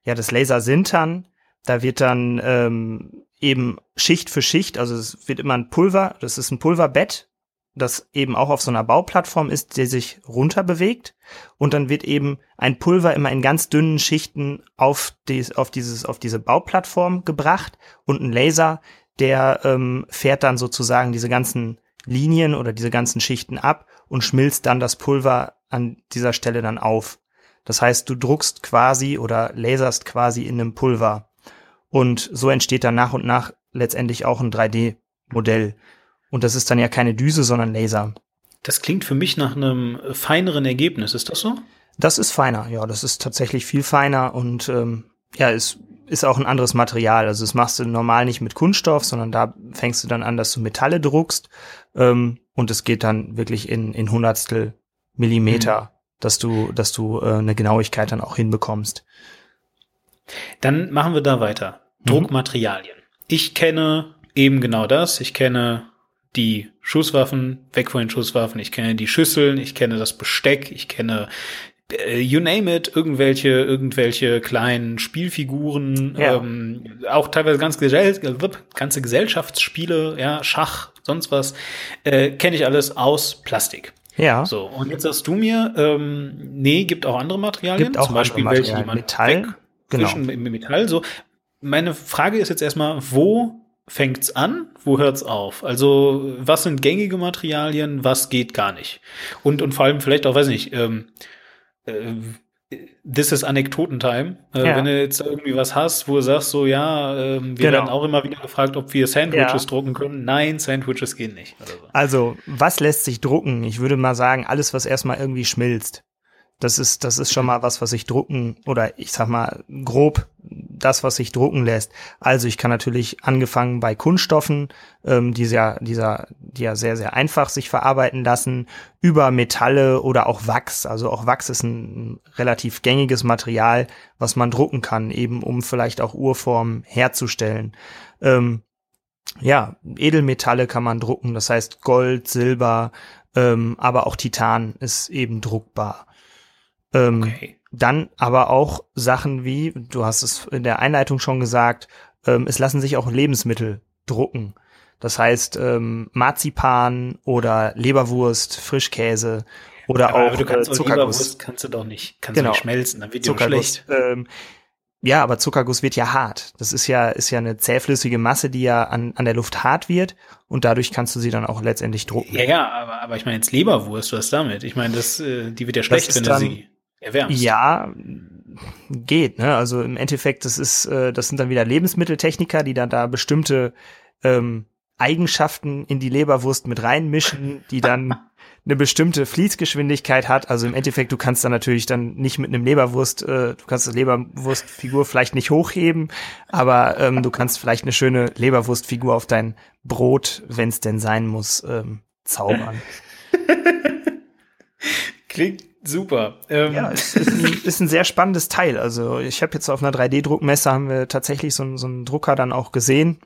ja, das Lasersintern. Da wird dann ähm, eben Schicht für Schicht, also es wird immer ein Pulver, das ist ein Pulverbett, das eben auch auf so einer Bauplattform ist, der sich runter bewegt. Und dann wird eben ein Pulver immer in ganz dünnen Schichten auf, dies, auf, dieses, auf diese Bauplattform gebracht und ein Laser, der ähm, fährt dann sozusagen diese ganzen Linien oder diese ganzen Schichten ab und schmilzt dann das Pulver an dieser Stelle dann auf. Das heißt, du druckst quasi oder laserst quasi in einem Pulver. Und so entsteht dann nach und nach letztendlich auch ein 3D-Modell. Und das ist dann ja keine Düse, sondern Laser. Das klingt für mich nach einem feineren Ergebnis, ist das so? Das ist feiner, ja, das ist tatsächlich viel feiner und ähm, ja, ist, ist auch ein anderes Material. Also das machst du normal nicht mit Kunststoff, sondern da fängst du dann an, dass du Metalle druckst ähm, und es geht dann wirklich in, in Hundertstel Millimeter, mhm. dass du, dass du äh, eine Genauigkeit dann auch hinbekommst. Dann machen wir da weiter. Mhm. Druckmaterialien. Ich kenne eben genau das. Ich kenne die Schusswaffen, weg von den Schusswaffen, ich kenne die Schüsseln, ich kenne das Besteck, ich kenne you name it, irgendwelche, irgendwelche kleinen Spielfiguren, ja. ähm, auch teilweise ganz Gesell ganze Gesellschaftsspiele, ja, Schach, sonst was, äh, kenne ich alles aus Plastik. Ja. So, und jetzt sagst du mir, ähm, nee, gibt auch andere Materialien, gibt auch zum Beispiel welche, die man Metall, genau. Metall, so. Meine Frage ist jetzt erstmal, wo fängt's an, wo hört's auf? Also, was sind gängige Materialien, was geht gar nicht? Und, und vor allem vielleicht auch, weiß nicht, ähm, äh, this is Anekdotentime. Äh, ja. Wenn du jetzt irgendwie was hast, wo du sagst, so, ja, äh, wir genau. werden auch immer wieder gefragt, ob wir Sandwiches ja. drucken können. Nein, Sandwiches gehen nicht. So. Also, was lässt sich drucken? Ich würde mal sagen, alles, was erstmal irgendwie schmilzt. Das ist, das ist schon mal was, was sich drucken oder ich sag mal grob das, was sich drucken lässt. Also ich kann natürlich angefangen bei Kunststoffen, ähm, die, sehr, dieser, die ja sehr, sehr einfach sich verarbeiten lassen, über Metalle oder auch Wachs. Also auch Wachs ist ein relativ gängiges Material, was man drucken kann, eben um vielleicht auch Urformen herzustellen. Ähm, ja, Edelmetalle kann man drucken, das heißt Gold, Silber, ähm, aber auch Titan ist eben druckbar. Ähm, okay. Dann aber auch Sachen wie, du hast es in der Einleitung schon gesagt, ähm, es lassen sich auch Lebensmittel drucken. Das heißt ähm, Marzipan oder Leberwurst, Frischkäse oder aber, auch aber du kannst äh, Zuckerguss. Leberwurst kannst du doch nicht, kannst genau. du nicht schmelzen, dann wird die schlecht. Ähm, ja, aber Zuckerguss wird ja hart. Das ist ja, ist ja eine zähflüssige Masse, die ja an, an der Luft hart wird und dadurch kannst du sie dann auch letztendlich drucken. Ja, ja, aber, aber ich meine jetzt Leberwurst, was damit? Ich meine, das, äh, die wird ja schlecht, wenn du sie erwärmst. Ja, geht, ne? Also im Endeffekt, das ist, äh, das sind dann wieder Lebensmitteltechniker, die dann da bestimmte ähm, Eigenschaften in die Leberwurst mit reinmischen, die dann eine bestimmte Fließgeschwindigkeit hat. Also im Endeffekt, du kannst dann natürlich dann nicht mit einem Leberwurst, äh, du kannst die Leberwurstfigur vielleicht nicht hochheben, aber ähm, du kannst vielleicht eine schöne Leberwurstfigur auf dein Brot, wenn es denn sein muss, ähm, zaubern. Klingt super. Ähm. Ja, es ist ein, ist ein sehr spannendes Teil. Also ich habe jetzt auf einer 3D-Druckmesse haben wir tatsächlich so, so einen Drucker dann auch gesehen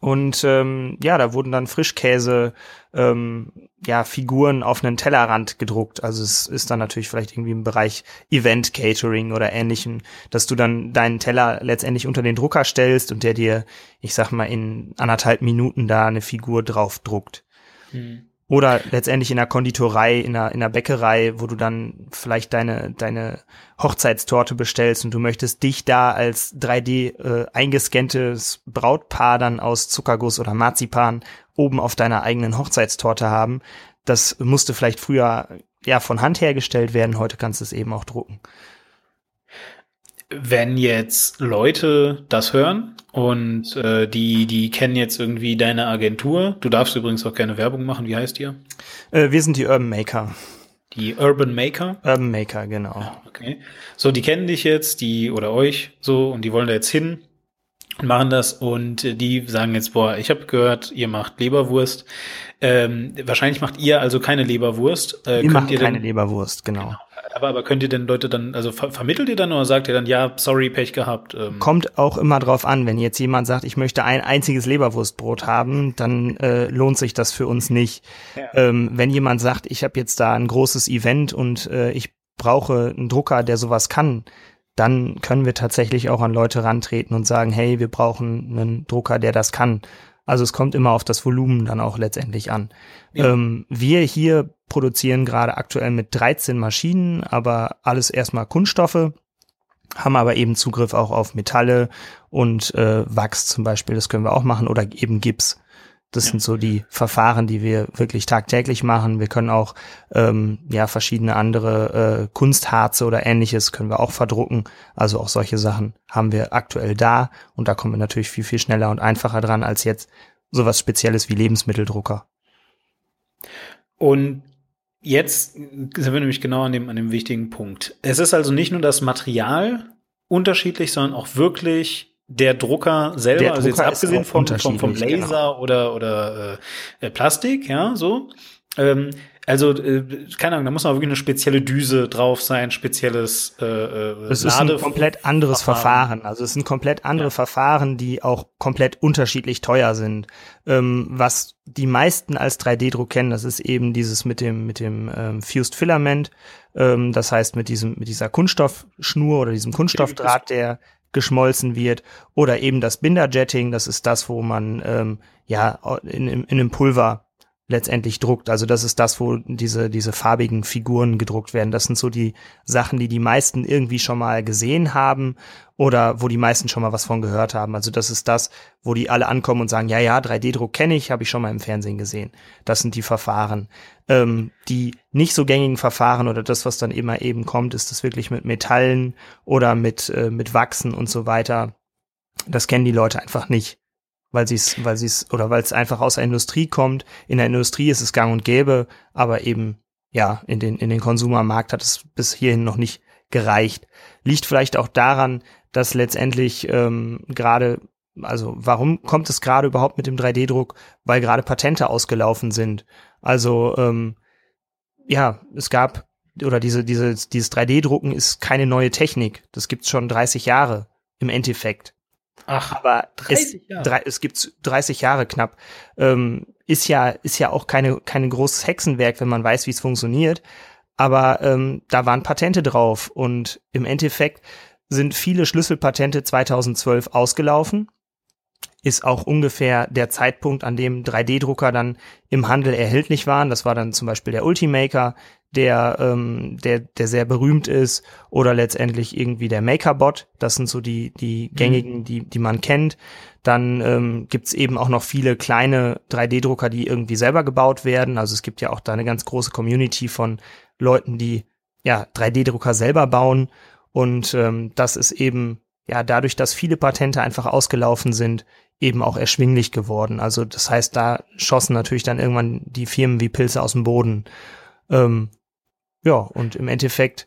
und ähm, ja, da wurden dann Frischkäse, ähm, ja, Figuren auf einen Tellerrand gedruckt. Also es ist dann natürlich vielleicht irgendwie im Bereich Event Catering oder ähnlichem, dass du dann deinen Teller letztendlich unter den Drucker stellst und der dir, ich sag mal, in anderthalb Minuten da eine Figur drauf druckt. Hm. Oder letztendlich in der Konditorei, in der, in der Bäckerei, wo du dann vielleicht deine, deine Hochzeitstorte bestellst und du möchtest dich da als 3D äh, eingescanntes Brautpaar dann aus Zuckerguss oder Marzipan oben auf deiner eigenen Hochzeitstorte haben. Das musste vielleicht früher ja von Hand hergestellt werden, heute kannst du es eben auch drucken. Wenn jetzt Leute das hören und äh, die, die kennen jetzt irgendwie deine Agentur, du darfst übrigens auch keine Werbung machen, wie heißt ihr? Äh, wir sind die Urban Maker. Die Urban Maker? Urban Maker, genau. Ja, okay. So, die kennen dich jetzt, die oder euch so und die wollen da jetzt hin und machen das und die sagen jetzt, boah, ich habe gehört, ihr macht Leberwurst. Ähm, wahrscheinlich macht ihr also keine Leberwurst. Äh, wir machen keine Leberwurst, genau. genau. Aber, aber könnt ihr denn Leute dann, also ver vermittelt ihr dann oder sagt ihr dann, ja, sorry, Pech gehabt? Ähm. Kommt auch immer drauf an, wenn jetzt jemand sagt, ich möchte ein einziges Leberwurstbrot haben, dann äh, lohnt sich das für uns nicht. Ja. Ähm, wenn jemand sagt, ich habe jetzt da ein großes Event und äh, ich brauche einen Drucker, der sowas kann, dann können wir tatsächlich auch an Leute rantreten und sagen, hey, wir brauchen einen Drucker, der das kann. Also es kommt immer auf das Volumen dann auch letztendlich an. Ja. Ähm, wir hier produzieren gerade aktuell mit 13 Maschinen, aber alles erstmal Kunststoffe, haben aber eben Zugriff auch auf Metalle und äh, Wachs zum Beispiel, das können wir auch machen, oder eben Gips. Das ja. sind so die Verfahren, die wir wirklich tagtäglich machen. Wir können auch ähm, ja verschiedene andere äh, Kunstharze oder ähnliches können wir auch verdrucken. Also auch solche Sachen haben wir aktuell da und da kommen wir natürlich viel viel schneller und einfacher dran als jetzt sowas Spezielles wie Lebensmitteldrucker. Und jetzt sind wir nämlich genau an dem an dem wichtigen Punkt. Es ist also nicht nur das Material unterschiedlich, sondern auch wirklich der Drucker selber, der also Drucker jetzt abgesehen vom, vom, vom Laser genau. oder, oder äh, Plastik, ja, so. Ähm, also, äh, keine Ahnung, da muss man wirklich eine spezielle Düse drauf sein, spezielles äh, äh, Es ist ein komplett anderes Verfahren. Verfahren. Also es sind komplett andere ja. Verfahren, die auch komplett unterschiedlich teuer sind. Ähm, was die meisten als 3D-Druck kennen, das ist eben dieses mit dem, mit dem ähm, Fused Filament. Ähm, das heißt, mit diesem, mit dieser Kunststoffschnur oder diesem Kunststoffdraht, der geschmolzen wird oder eben das Binderjetting, das ist das, wo man ähm, ja in, in, in einem Pulver letztendlich druckt. Also das ist das, wo diese, diese farbigen Figuren gedruckt werden. Das sind so die Sachen, die die meisten irgendwie schon mal gesehen haben oder wo die meisten schon mal was von gehört haben. Also das ist das, wo die alle ankommen und sagen, ja, ja, 3D-Druck kenne ich, habe ich schon mal im Fernsehen gesehen. Das sind die Verfahren. Ähm, die nicht so gängigen Verfahren oder das, was dann immer eben kommt, ist das wirklich mit Metallen oder mit, äh, mit Wachsen und so weiter. Das kennen die Leute einfach nicht weil sie es, weil sie es, oder weil es einfach aus der Industrie kommt. In der Industrie ist es gang und gäbe, aber eben, ja, in den, in den Konsumermarkt hat es bis hierhin noch nicht gereicht. Liegt vielleicht auch daran, dass letztendlich ähm, gerade, also warum kommt es gerade überhaupt mit dem 3D-Druck? Weil gerade Patente ausgelaufen sind. Also, ähm, ja, es gab, oder diese, diese, dieses 3D-Drucken ist keine neue Technik. Das gibt's schon 30 Jahre im Endeffekt. Ach, aber 30 es, Jahre. es gibt 30 Jahre knapp. Ähm, ist ja, ist ja auch keine, kein großes Hexenwerk, wenn man weiß, wie es funktioniert. aber ähm, da waren Patente drauf und im Endeffekt sind viele Schlüsselpatente 2012 ausgelaufen. Ist auch ungefähr der Zeitpunkt, an dem 3D-Drucker dann im Handel erhältlich waren. Das war dann zum Beispiel der Ultimaker, der, ähm, der, der sehr berühmt ist, oder letztendlich irgendwie der MakerBot. Das sind so die, die mhm. gängigen, die, die man kennt. Dann ähm, gibt es eben auch noch viele kleine 3D-Drucker, die irgendwie selber gebaut werden. Also es gibt ja auch da eine ganz große Community von Leuten, die ja 3D-Drucker selber bauen. Und ähm, das ist eben ja dadurch, dass viele Patente einfach ausgelaufen sind, eben auch erschwinglich geworden. Also das heißt, da schossen natürlich dann irgendwann die Firmen wie Pilze aus dem Boden. Ähm, ja, und im Endeffekt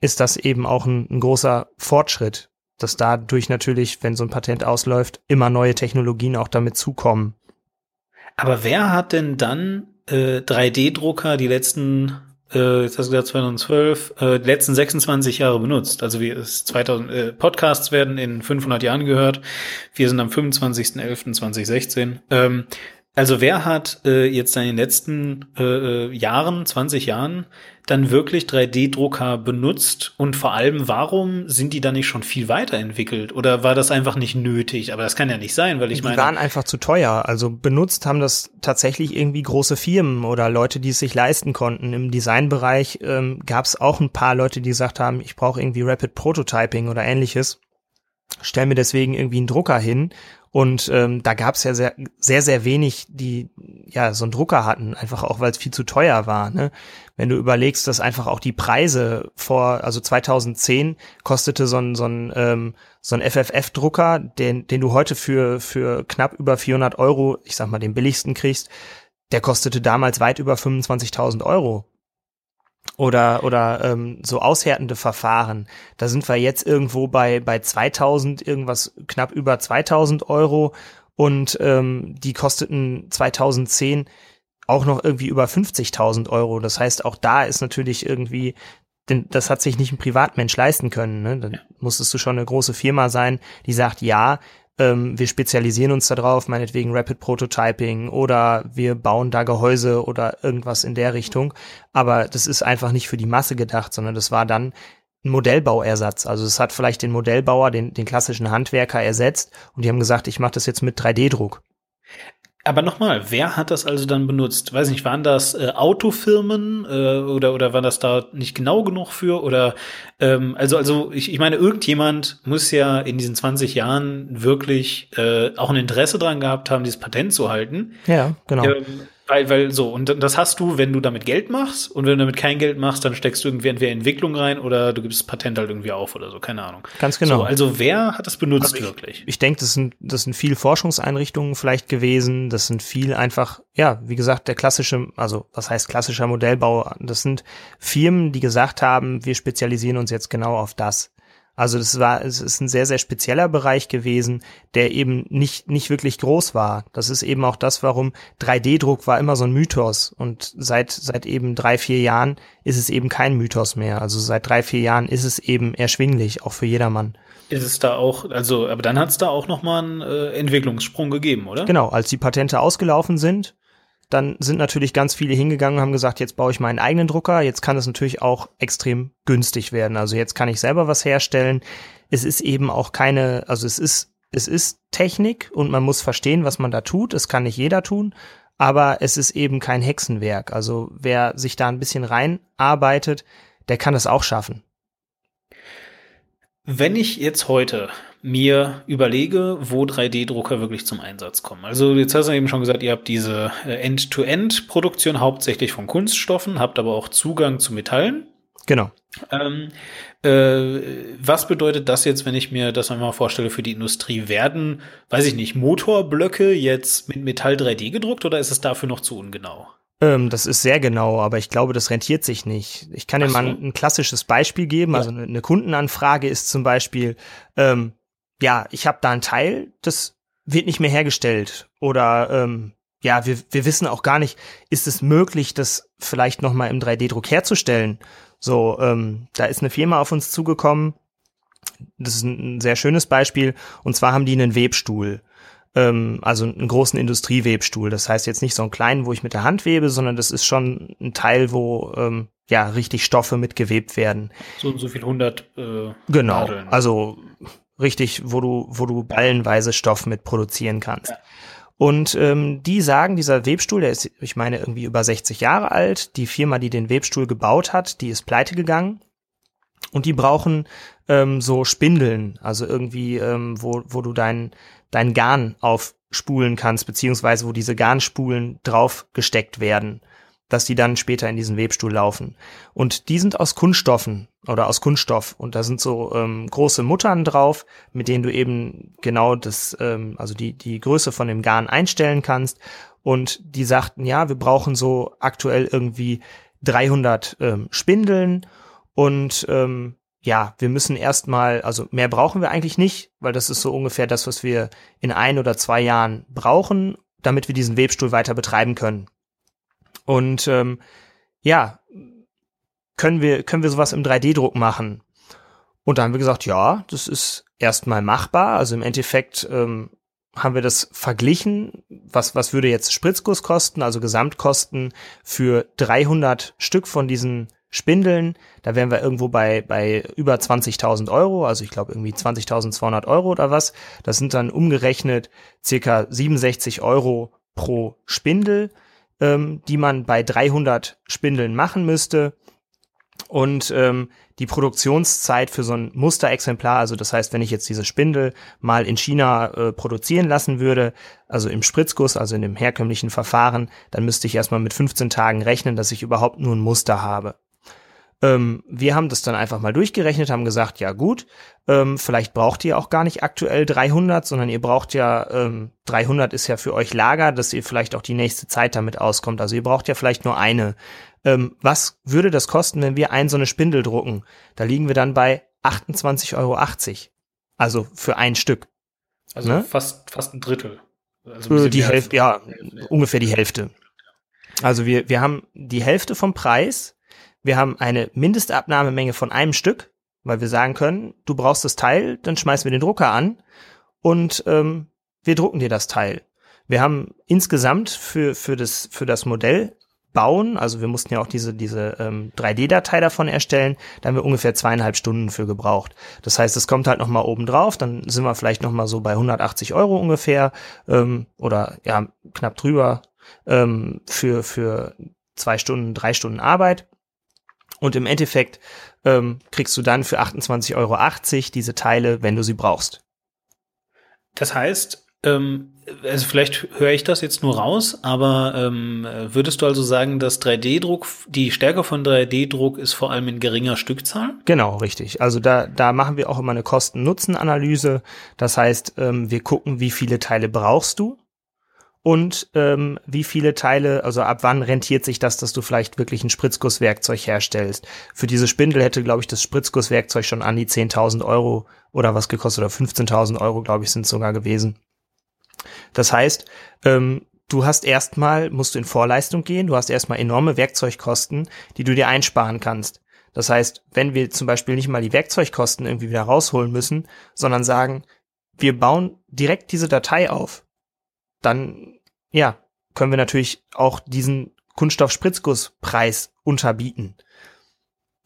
ist das eben auch ein, ein großer Fortschritt, dass dadurch natürlich, wenn so ein Patent ausläuft, immer neue Technologien auch damit zukommen. Aber wer hat denn dann äh, 3D-Drucker die letzten, äh, jetzt hast du gesagt 2012, äh, die letzten 26 Jahre benutzt? Also wir, es 2000, äh, Podcasts werden in 500 Jahren gehört. Wir sind am 25.11.2016. Ähm, also wer hat äh, jetzt in den letzten äh, äh Jahren, 20 Jahren, dann wirklich 3D-Drucker benutzt? Und vor allem, warum sind die da nicht schon viel weiterentwickelt? Oder war das einfach nicht nötig? Aber das kann ja nicht sein, weil ich die meine. Die waren einfach zu teuer. Also benutzt haben das tatsächlich irgendwie große Firmen oder Leute, die es sich leisten konnten. Im Designbereich ähm, gab es auch ein paar Leute, die gesagt haben, ich brauche irgendwie Rapid Prototyping oder ähnliches. Stell mir deswegen irgendwie einen Drucker hin und ähm, da gab es ja sehr, sehr, sehr wenig, die ja so einen Drucker hatten, einfach auch, weil es viel zu teuer war. Ne? Wenn du überlegst, dass einfach auch die Preise vor, also 2010 kostete so ein, so ein, ähm, so ein FFF-Drucker, den, den du heute für, für knapp über 400 Euro, ich sag mal, den billigsten kriegst, der kostete damals weit über 25.000 Euro oder oder ähm, so aushärtende Verfahren. Da sind wir jetzt irgendwo bei bei 2000 irgendwas knapp über 2000 Euro und ähm, die kosteten 2010 auch noch irgendwie über 50.000 Euro. Das heißt, auch da ist natürlich irgendwie denn das hat sich nicht ein Privatmensch leisten können. Ne? Dann musstest du schon eine große Firma sein, die sagt, ja, ähm, wir spezialisieren uns darauf, meinetwegen Rapid Prototyping oder wir bauen da Gehäuse oder irgendwas in der Richtung. Aber das ist einfach nicht für die Masse gedacht, sondern das war dann ein Modellbauersatz. Also es hat vielleicht den Modellbauer, den, den klassischen Handwerker ersetzt und die haben gesagt, ich mache das jetzt mit 3D-Druck. Aber nochmal, wer hat das also dann benutzt? Weiß nicht, waren das äh, Autofirmen äh, oder oder war das da nicht genau genug für? Oder ähm, also also ich, ich meine, irgendjemand muss ja in diesen 20 Jahren wirklich äh, auch ein Interesse dran gehabt haben, dieses Patent zu halten. Ja, genau. Ähm, weil, weil so, und das hast du, wenn du damit Geld machst und wenn du damit kein Geld machst, dann steckst du irgendwie entweder Entwicklung rein oder du gibst das Patent halt irgendwie auf oder so, keine Ahnung. Ganz genau. So, also wer hat das benutzt also ich, wirklich? Ich denke, das sind, das sind viel Forschungseinrichtungen vielleicht gewesen, das sind viel einfach, ja, wie gesagt, der klassische, also was heißt klassischer Modellbau, das sind Firmen, die gesagt haben, wir spezialisieren uns jetzt genau auf das. Also das war, es ist ein sehr, sehr spezieller Bereich gewesen, der eben nicht, nicht wirklich groß war. Das ist eben auch das, warum 3D-Druck war immer so ein Mythos. Und seit, seit eben drei, vier Jahren ist es eben kein Mythos mehr. Also seit drei, vier Jahren ist es eben erschwinglich, auch für jedermann. Ist es da auch, also, aber dann hat es da auch nochmal einen äh, Entwicklungssprung gegeben, oder? Genau, als die Patente ausgelaufen sind, dann sind natürlich ganz viele hingegangen und haben gesagt, jetzt baue ich meinen eigenen Drucker. Jetzt kann es natürlich auch extrem günstig werden. Also jetzt kann ich selber was herstellen. Es ist eben auch keine, also es ist, es ist Technik und man muss verstehen, was man da tut. Es kann nicht jeder tun, aber es ist eben kein Hexenwerk. Also wer sich da ein bisschen reinarbeitet, der kann es auch schaffen. Wenn ich jetzt heute mir überlege, wo 3D-Drucker wirklich zum Einsatz kommen. Also jetzt hast du eben schon gesagt, ihr habt diese äh, End-to-End-Produktion hauptsächlich von Kunststoffen, habt aber auch Zugang zu Metallen. Genau. Ähm, äh, was bedeutet das jetzt, wenn ich mir das einmal vorstelle für die Industrie? Werden, weiß ich nicht, Motorblöcke jetzt mit Metall 3D gedruckt oder ist es dafür noch zu ungenau? Ähm, das ist sehr genau, aber ich glaube, das rentiert sich nicht. Ich kann dir so. mal ein, klassisches Beispiel geben. Also eine, eine, Kundenanfrage ist zum Beispiel, ähm, ja, ich habe da ein Teil, das wird nicht mehr hergestellt. Oder ähm, ja, wir, wir wissen auch gar nicht, ist es möglich, das vielleicht noch mal im 3D-Druck herzustellen? So, ähm, da ist eine Firma auf uns zugekommen. Das ist ein sehr schönes Beispiel. Und zwar haben die einen Webstuhl ähm, also einen großen Industriewebstuhl. Das heißt jetzt nicht so einen kleinen, wo ich mit der Hand webe, sondern das ist schon ein Teil, wo ähm, ja richtig Stoffe mitgewebt werden. So und so viel hundert. Äh, genau, Nadeln. also richtig, wo du wo du ballenweise Stoff mit produzieren kannst. Ja. Und ähm, die sagen, dieser Webstuhl, der ist, ich meine, irgendwie über 60 Jahre alt. Die Firma, die den Webstuhl gebaut hat, die ist pleite gegangen. Und die brauchen ähm, so Spindeln, also irgendwie, ähm, wo, wo du dein, dein Garn aufspulen kannst, beziehungsweise wo diese Garnspulen drauf gesteckt werden dass die dann später in diesen Webstuhl laufen. Und die sind aus Kunststoffen oder aus Kunststoff. Und da sind so ähm, große Muttern drauf, mit denen du eben genau das, ähm, also die, die Größe von dem Garn einstellen kannst. Und die sagten, ja, wir brauchen so aktuell irgendwie 300 ähm, Spindeln und ähm, ja, wir müssen erstmal, also mehr brauchen wir eigentlich nicht, weil das ist so ungefähr das, was wir in ein oder zwei Jahren brauchen, damit wir diesen Webstuhl weiter betreiben können. Und ähm, ja, können wir, können wir sowas im 3D-Druck machen? Und da haben wir gesagt, ja, das ist erstmal machbar. Also im Endeffekt ähm, haben wir das verglichen. Was, was würde jetzt Spritzguss kosten? Also Gesamtkosten für 300 Stück von diesen Spindeln. Da wären wir irgendwo bei, bei über 20.000 Euro. Also ich glaube irgendwie 20.200 Euro oder was. Das sind dann umgerechnet circa 67 Euro pro Spindel ähm, die man bei 300 Spindeln machen müsste. Und ähm, die Produktionszeit für so ein Musterexemplar, also das heißt, wenn ich jetzt diese Spindel mal in China äh, produzieren lassen würde, also im Spritzguss, also in dem herkömmlichen Verfahren, dann müsste ich erstmal mit 15 Tagen rechnen, dass ich überhaupt nur ein Muster habe. Ähm, wir haben das dann einfach mal durchgerechnet, haben gesagt, ja gut, ähm, vielleicht braucht ihr auch gar nicht aktuell 300, sondern ihr braucht ja, ähm, 300 ist ja für euch Lager, dass ihr vielleicht auch die nächste Zeit damit auskommt. Also ihr braucht ja vielleicht nur eine. Ähm, was würde das kosten, wenn wir ein so eine Spindel drucken? Da liegen wir dann bei 28,80 Euro. Also für ein Stück. Also ne? fast, fast ein Drittel. Also ein die Hälfte, ja, ungefähr die Hälfte. Also wir, wir haben die Hälfte vom Preis wir haben eine Mindestabnahmemenge von einem Stück, weil wir sagen können, du brauchst das Teil, dann schmeißen wir den Drucker an und ähm, wir drucken dir das Teil. Wir haben insgesamt für, für, das, für das Modell bauen, also wir mussten ja auch diese, diese ähm, 3D-Datei davon erstellen, da haben wir ungefähr zweieinhalb Stunden für gebraucht. Das heißt, es kommt halt nochmal oben drauf, dann sind wir vielleicht nochmal so bei 180 Euro ungefähr ähm, oder ja, knapp drüber ähm, für, für zwei Stunden, drei Stunden Arbeit. Und im Endeffekt ähm, kriegst du dann für 28,80 Euro diese Teile, wenn du sie brauchst. Das heißt, ähm, also vielleicht höre ich das jetzt nur raus, aber ähm, würdest du also sagen, dass 3D-Druck, die Stärke von 3D-Druck ist vor allem in geringer Stückzahl? Genau, richtig. Also da, da machen wir auch immer eine Kosten-Nutzen-Analyse. Das heißt, ähm, wir gucken, wie viele Teile brauchst du und ähm, wie viele Teile, also ab wann rentiert sich das, dass du vielleicht wirklich ein Spritzgusswerkzeug herstellst. Für diese Spindel hätte, glaube ich, das Spritzgusswerkzeug schon an die 10.000 Euro oder was gekostet, oder 15.000 Euro, glaube ich, sind sogar gewesen. Das heißt, ähm, du hast erstmal, musst du in Vorleistung gehen, du hast erstmal enorme Werkzeugkosten, die du dir einsparen kannst. Das heißt, wenn wir zum Beispiel nicht mal die Werkzeugkosten irgendwie wieder rausholen müssen, sondern sagen, wir bauen direkt diese Datei auf, dann ja, können wir natürlich auch diesen Kunststoff-Spritzgusspreis unterbieten.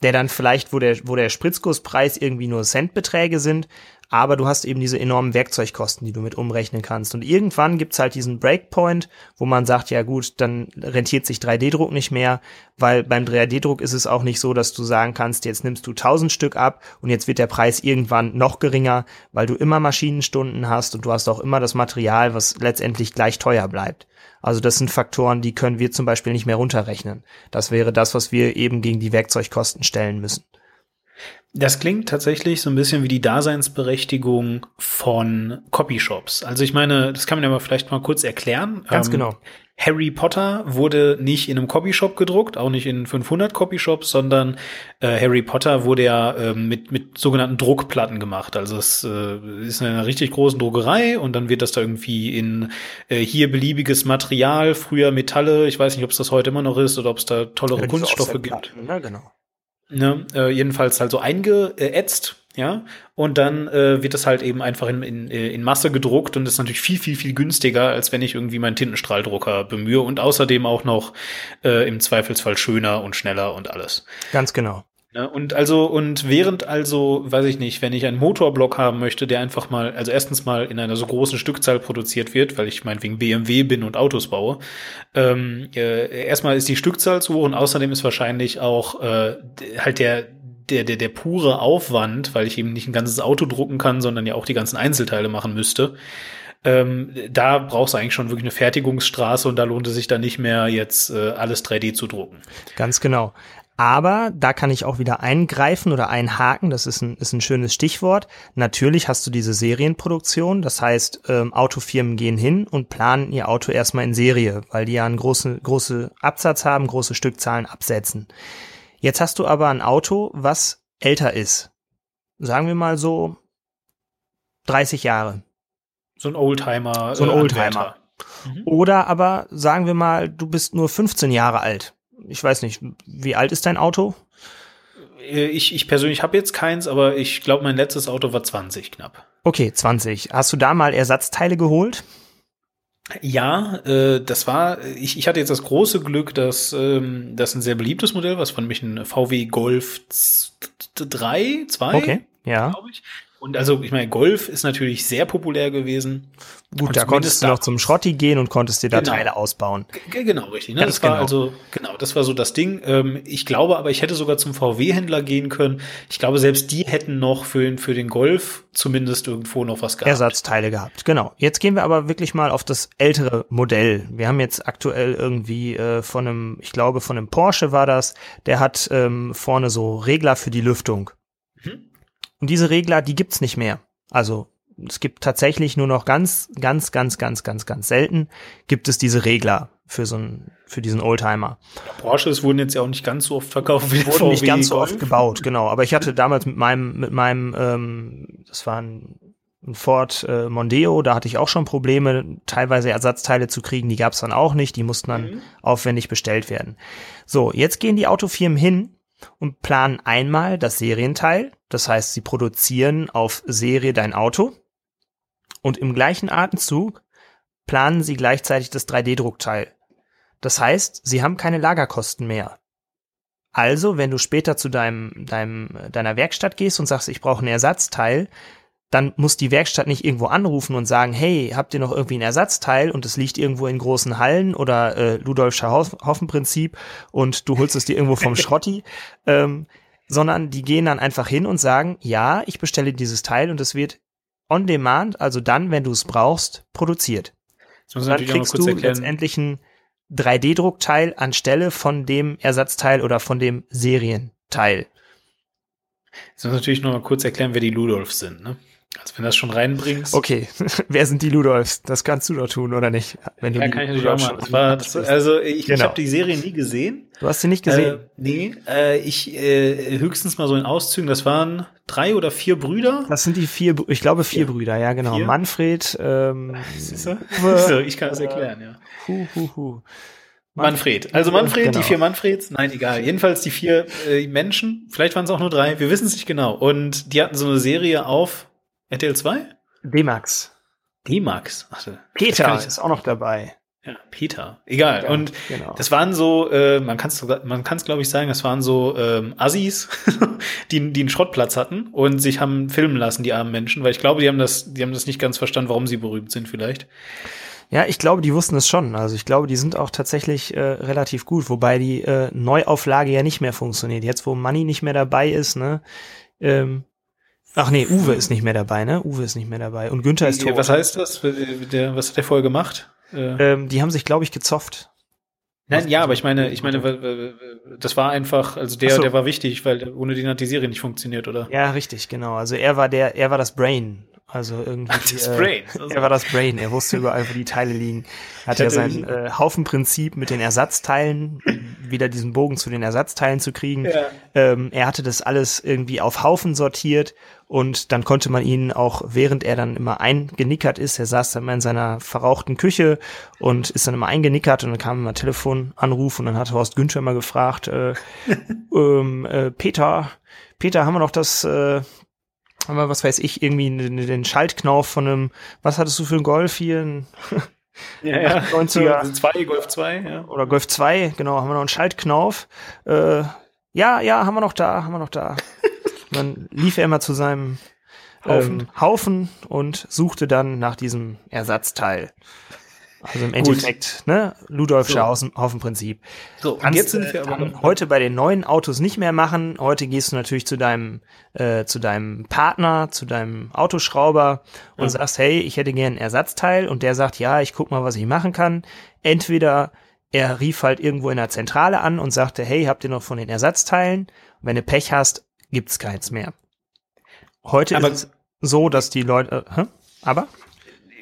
Der dann vielleicht, wo der, wo der Spritzgusspreis irgendwie nur Centbeträge sind, aber du hast eben diese enormen Werkzeugkosten, die du mit umrechnen kannst. Und irgendwann gibt's halt diesen Breakpoint, wo man sagt, ja gut, dann rentiert sich 3D-Druck nicht mehr, weil beim 3D-Druck ist es auch nicht so, dass du sagen kannst, jetzt nimmst du 1000 Stück ab und jetzt wird der Preis irgendwann noch geringer, weil du immer Maschinenstunden hast und du hast auch immer das Material, was letztendlich gleich teuer bleibt. Also das sind Faktoren, die können wir zum Beispiel nicht mehr runterrechnen. Das wäre das, was wir eben gegen die Werkzeugkosten stellen müssen. Das klingt tatsächlich so ein bisschen wie die Daseinsberechtigung von Copyshops. Also ich meine, das kann man ja mal vielleicht mal kurz erklären. Ganz ähm, genau. Harry Potter wurde nicht in einem Copyshop gedruckt, auch nicht in 500 Copyshops, sondern äh, Harry Potter wurde ja äh, mit, mit sogenannten Druckplatten gemacht. Also es äh, ist eine richtig großen Druckerei und dann wird das da irgendwie in äh, hier beliebiges Material, früher Metalle, ich weiß nicht, ob es das heute immer noch ist oder ob es da tollere ja, Kunststoffe gibt. Ja, genau. Ne, äh, jedenfalls halt so eingeätzt ja, und dann äh, wird das halt eben einfach in, in, in Masse gedruckt und ist natürlich viel, viel, viel günstiger, als wenn ich irgendwie meinen Tintenstrahldrucker bemühe und außerdem auch noch äh, im Zweifelsfall schöner und schneller und alles. Ganz genau. Ja, und also, und während also, weiß ich nicht, wenn ich einen Motorblock haben möchte, der einfach mal, also erstens mal in einer so großen Stückzahl produziert wird, weil ich meinetwegen BMW bin und Autos baue, ähm, äh, erstmal ist die Stückzahl zu hoch und außerdem ist wahrscheinlich auch äh, halt der, der, der, der pure Aufwand, weil ich eben nicht ein ganzes Auto drucken kann, sondern ja auch die ganzen Einzelteile machen müsste. Ähm, da brauchst du eigentlich schon wirklich eine Fertigungsstraße und da lohnt es sich dann nicht mehr, jetzt äh, alles 3D zu drucken. Ganz genau. Aber da kann ich auch wieder eingreifen oder einhaken. Das ist ein, ist ein schönes Stichwort. Natürlich hast du diese Serienproduktion. Das heißt, ähm, Autofirmen gehen hin und planen ihr Auto erstmal in Serie, weil die ja einen großen große Absatz haben, große Stückzahlen absetzen. Jetzt hast du aber ein Auto, was älter ist. Sagen wir mal so 30 Jahre. So ein Oldtimer. So ein äh, Oldtimer. Mhm. Oder aber sagen wir mal, du bist nur 15 Jahre alt. Ich weiß nicht, wie alt ist dein Auto? Äh, ich, ich persönlich habe jetzt keins, aber ich glaube, mein letztes Auto war 20 knapp. Okay, 20. Hast du da mal Ersatzteile geholt? Ja, äh, das war, ich, ich hatte jetzt das große Glück, dass ähm, das ein sehr beliebtes Modell, was von mich ein VW Golf 3, 2, okay, ja. glaube ich. Und also, ich meine, Golf ist natürlich sehr populär gewesen. Gut, und da konntest du noch zum Schrotti gehen und konntest dir da genau. Teile ausbauen. G genau, richtig. Ne? das war genau. also, genau, das war so das Ding. Ähm, ich glaube aber, ich hätte sogar zum VW-Händler gehen können. Ich glaube, selbst die hätten noch für, den für den Golf zumindest irgendwo noch was gehabt. Ersatzteile gehabt, genau. Jetzt gehen wir aber wirklich mal auf das ältere Modell. Wir haben jetzt aktuell irgendwie äh, von einem, ich glaube, von einem Porsche war das, der hat ähm, vorne so Regler für die Lüftung. Mhm. Und diese Regler, die gibt's nicht mehr. Also es gibt tatsächlich nur noch ganz, ganz, ganz, ganz, ganz, ganz selten gibt es diese Regler für so ein, für diesen Oldtimer. Ja, Porsches wurden jetzt ja auch nicht ganz so oft verkauft wie Wurden nicht ganz so oft gebaut, genau. Aber ich hatte damals mit meinem, mit meinem, ähm, das war ein, ein Ford äh, Mondeo, da hatte ich auch schon Probleme, teilweise Ersatzteile zu kriegen, die gab's dann auch nicht, die mussten dann mhm. aufwendig bestellt werden. So, jetzt gehen die Autofirmen hin und planen einmal das Serienteil. Das heißt, sie produzieren auf Serie dein Auto und im gleichen Atemzug planen sie gleichzeitig das 3D-Druckteil. Das heißt, sie haben keine Lagerkosten mehr. Also, wenn du später zu deinem, deinem, deiner Werkstatt gehst und sagst, ich brauche ein Ersatzteil, dann muss die Werkstatt nicht irgendwo anrufen und sagen, hey, habt ihr noch irgendwie ein Ersatzteil und es liegt irgendwo in großen Hallen oder äh, Ludolfscher Hoffenprinzip und du holst es dir irgendwo vom Schrotti, ähm, sondern die gehen dann einfach hin und sagen, ja, ich bestelle dieses Teil und es wird on demand, also dann, wenn du es brauchst, produziert. Und dann kriegst du erklären. letztendlich ein 3D-Druckteil anstelle von dem Ersatzteil oder von dem Serienteil. Jetzt muss natürlich noch mal kurz erklären, wer die Ludolfs sind, ne? Also wenn du das schon reinbringst. Okay, wer sind die Ludolfs? Das kannst du doch tun, oder nicht? Wenn du ja, kann ich natürlich auch mal. Das war, das, also ich, genau. ich habe die Serie nie gesehen. Du hast sie nicht gesehen? Äh, nee, äh, ich äh, höchstens mal so in Auszügen. Das waren drei oder vier Brüder. Das sind die vier, ich glaube vier, vier. Brüder, ja genau. Vier? Manfred, ähm, so, ich kann das erklären, ja. Hu, hu, hu. Manfred. Also Manfred, genau. die vier Manfreds, nein, egal. Jedenfalls die vier äh, Menschen, vielleicht waren es auch nur drei, wir wissen es nicht genau. Und die hatten so eine Serie auf RTL 2? D-Max. D-Max. Peter ist auch noch dabei. Ja, Peter. Egal. Ja, und genau. das waren so, äh, man kann es man kann's, glaube ich sagen, das waren so ähm, Assis, die, die einen Schrottplatz hatten und sich haben filmen lassen, die armen Menschen, weil ich glaube, die haben das, die haben das nicht ganz verstanden, warum sie berühmt sind vielleicht. Ja, ich glaube, die wussten es schon. Also ich glaube, die sind auch tatsächlich äh, relativ gut, wobei die äh, Neuauflage ja nicht mehr funktioniert. Jetzt, wo Money nicht mehr dabei ist, ne? Ähm, ach nee, Uwe ist nicht mehr dabei, ne? Uwe ist nicht mehr dabei. Und Günther ist tot. Was heißt das? Was hat der vorher gemacht? Äh, ähm, die haben sich, glaube ich, gezofft. Nein, ja, aber ich meine, ich meine, das war einfach, also der, so. der war wichtig, weil ohne den hat die Serie nicht funktioniert, oder? Ja, richtig, genau. Also er war der, er war das Brain also irgendwie. Das äh, Brain. Also. Er war das Brain. Er wusste überall, wo die Teile liegen. Hat ja sein äh, Haufenprinzip mit den Ersatzteilen, wieder diesen Bogen zu den Ersatzteilen zu kriegen. Ja. Ähm, er hatte das alles irgendwie auf Haufen sortiert und dann konnte man ihn auch, während er dann immer eingenickert ist, er saß dann immer in seiner verrauchten Küche und ist dann immer eingenickert und dann kam immer Telefonanruf und dann hat Horst Günther mal gefragt, äh, ähm, äh, Peter, Peter, haben wir noch das, äh, haben wir, was weiß ich, irgendwie den, den Schaltknauf von einem, was hattest du für einen Golf hier? Ja, ja. 90er. 2, Golf 2, ja. Oder Golf 2, genau, haben wir noch einen Schaltknauf. Äh, ja, ja, haben wir noch da, haben wir noch da. dann lief er immer zu seinem Haufen. Ähm, Haufen und suchte dann nach diesem Ersatzteil. Also im Endeffekt, ne, Ludolfscher so. Haufenprinzip. So, Kannst, jetzt sind wir aber heute bei den neuen Autos nicht mehr machen. Heute gehst du natürlich zu deinem, äh, zu deinem Partner, zu deinem Autoschrauber und ja. sagst, hey, ich hätte gern ein Ersatzteil und der sagt, ja, ich guck mal, was ich machen kann. Entweder er rief halt irgendwo in der Zentrale an und sagte, hey, habt ihr noch von den Ersatzteilen? Und wenn du Pech hast, gibt's keins mehr. Heute aber ist es so, dass die Leute, äh, aber?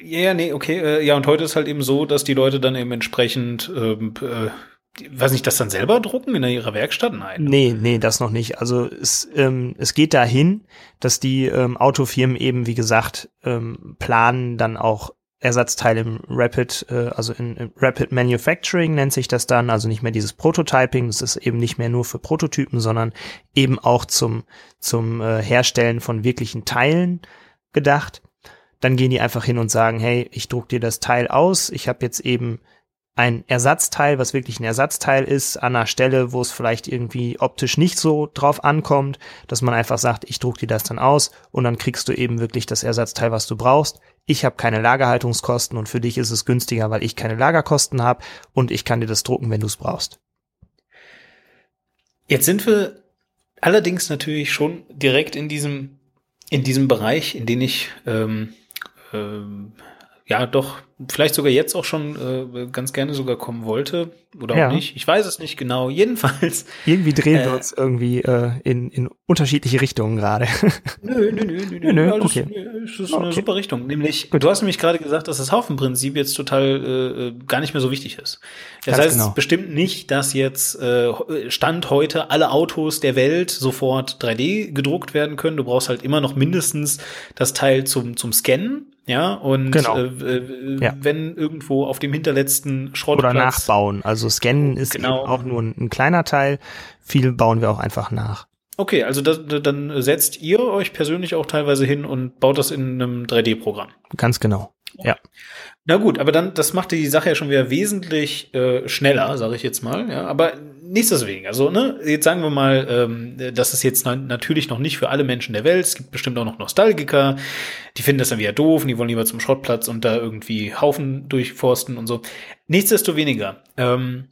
Ja, ja, nee, okay. Äh, ja, und heute ist halt eben so, dass die Leute dann eben entsprechend, ähm, äh, weiß nicht, das dann selber drucken in ihrer Werkstatt? Nein. Nee, nee, das noch nicht. Also es, ähm, es geht dahin, dass die ähm, Autofirmen eben, wie gesagt, ähm, planen dann auch Ersatzteile im Rapid, äh, also in, in Rapid Manufacturing nennt sich das dann, also nicht mehr dieses Prototyping, das ist eben nicht mehr nur für Prototypen, sondern eben auch zum, zum äh, Herstellen von wirklichen Teilen gedacht dann gehen die einfach hin und sagen, hey, ich druck dir das Teil aus, ich habe jetzt eben ein Ersatzteil, was wirklich ein Ersatzteil ist, an einer Stelle, wo es vielleicht irgendwie optisch nicht so drauf ankommt, dass man einfach sagt, ich druck dir das dann aus und dann kriegst du eben wirklich das Ersatzteil, was du brauchst. Ich habe keine Lagerhaltungskosten und für dich ist es günstiger, weil ich keine Lagerkosten habe und ich kann dir das drucken, wenn du es brauchst. Jetzt sind wir allerdings natürlich schon direkt in diesem in diesem Bereich, in den ich ähm, ähm, ja doch vielleicht sogar jetzt auch schon äh, ganz gerne sogar kommen wollte oder ja. auch nicht. Ich weiß es nicht genau. Jedenfalls. Irgendwie drehen äh, wir uns irgendwie äh, in, in unterschiedliche Richtungen gerade. nö, nö, nö, nö, nö, nö alles, okay. Es ist eine super Richtung. Nämlich, Gut. du hast nämlich gerade gesagt, dass das Haufenprinzip jetzt total äh, gar nicht mehr so wichtig ist. Das ganz heißt genau. bestimmt nicht, dass jetzt äh, Stand heute alle Autos der Welt sofort 3D gedruckt werden können. Du brauchst halt immer noch mindestens das Teil zum, zum Scannen ja, und genau. äh, äh, ja. wenn irgendwo auf dem hinterletzten Schrottplatz. Oder nachbauen. Also scannen ist genau. auch nur ein, ein, kleiner Teil. Viel bauen wir auch einfach nach. Okay, also das, dann setzt ihr euch persönlich auch teilweise hin und baut das in einem 3D-Programm. Ganz genau. Ja. Na gut, aber dann, das macht die Sache ja schon wieder wesentlich äh, schneller, sage ich jetzt mal. Ja, aber nichts deswegen. Also, ne, jetzt sagen wir mal, ähm, das ist jetzt natürlich noch nicht für alle Menschen der Welt. Es gibt bestimmt auch noch Nostalgiker, die finden das dann wieder doof und die wollen lieber zum Schrottplatz und da irgendwie Haufen durchforsten und so. Nichtsdestoweniger, ähm,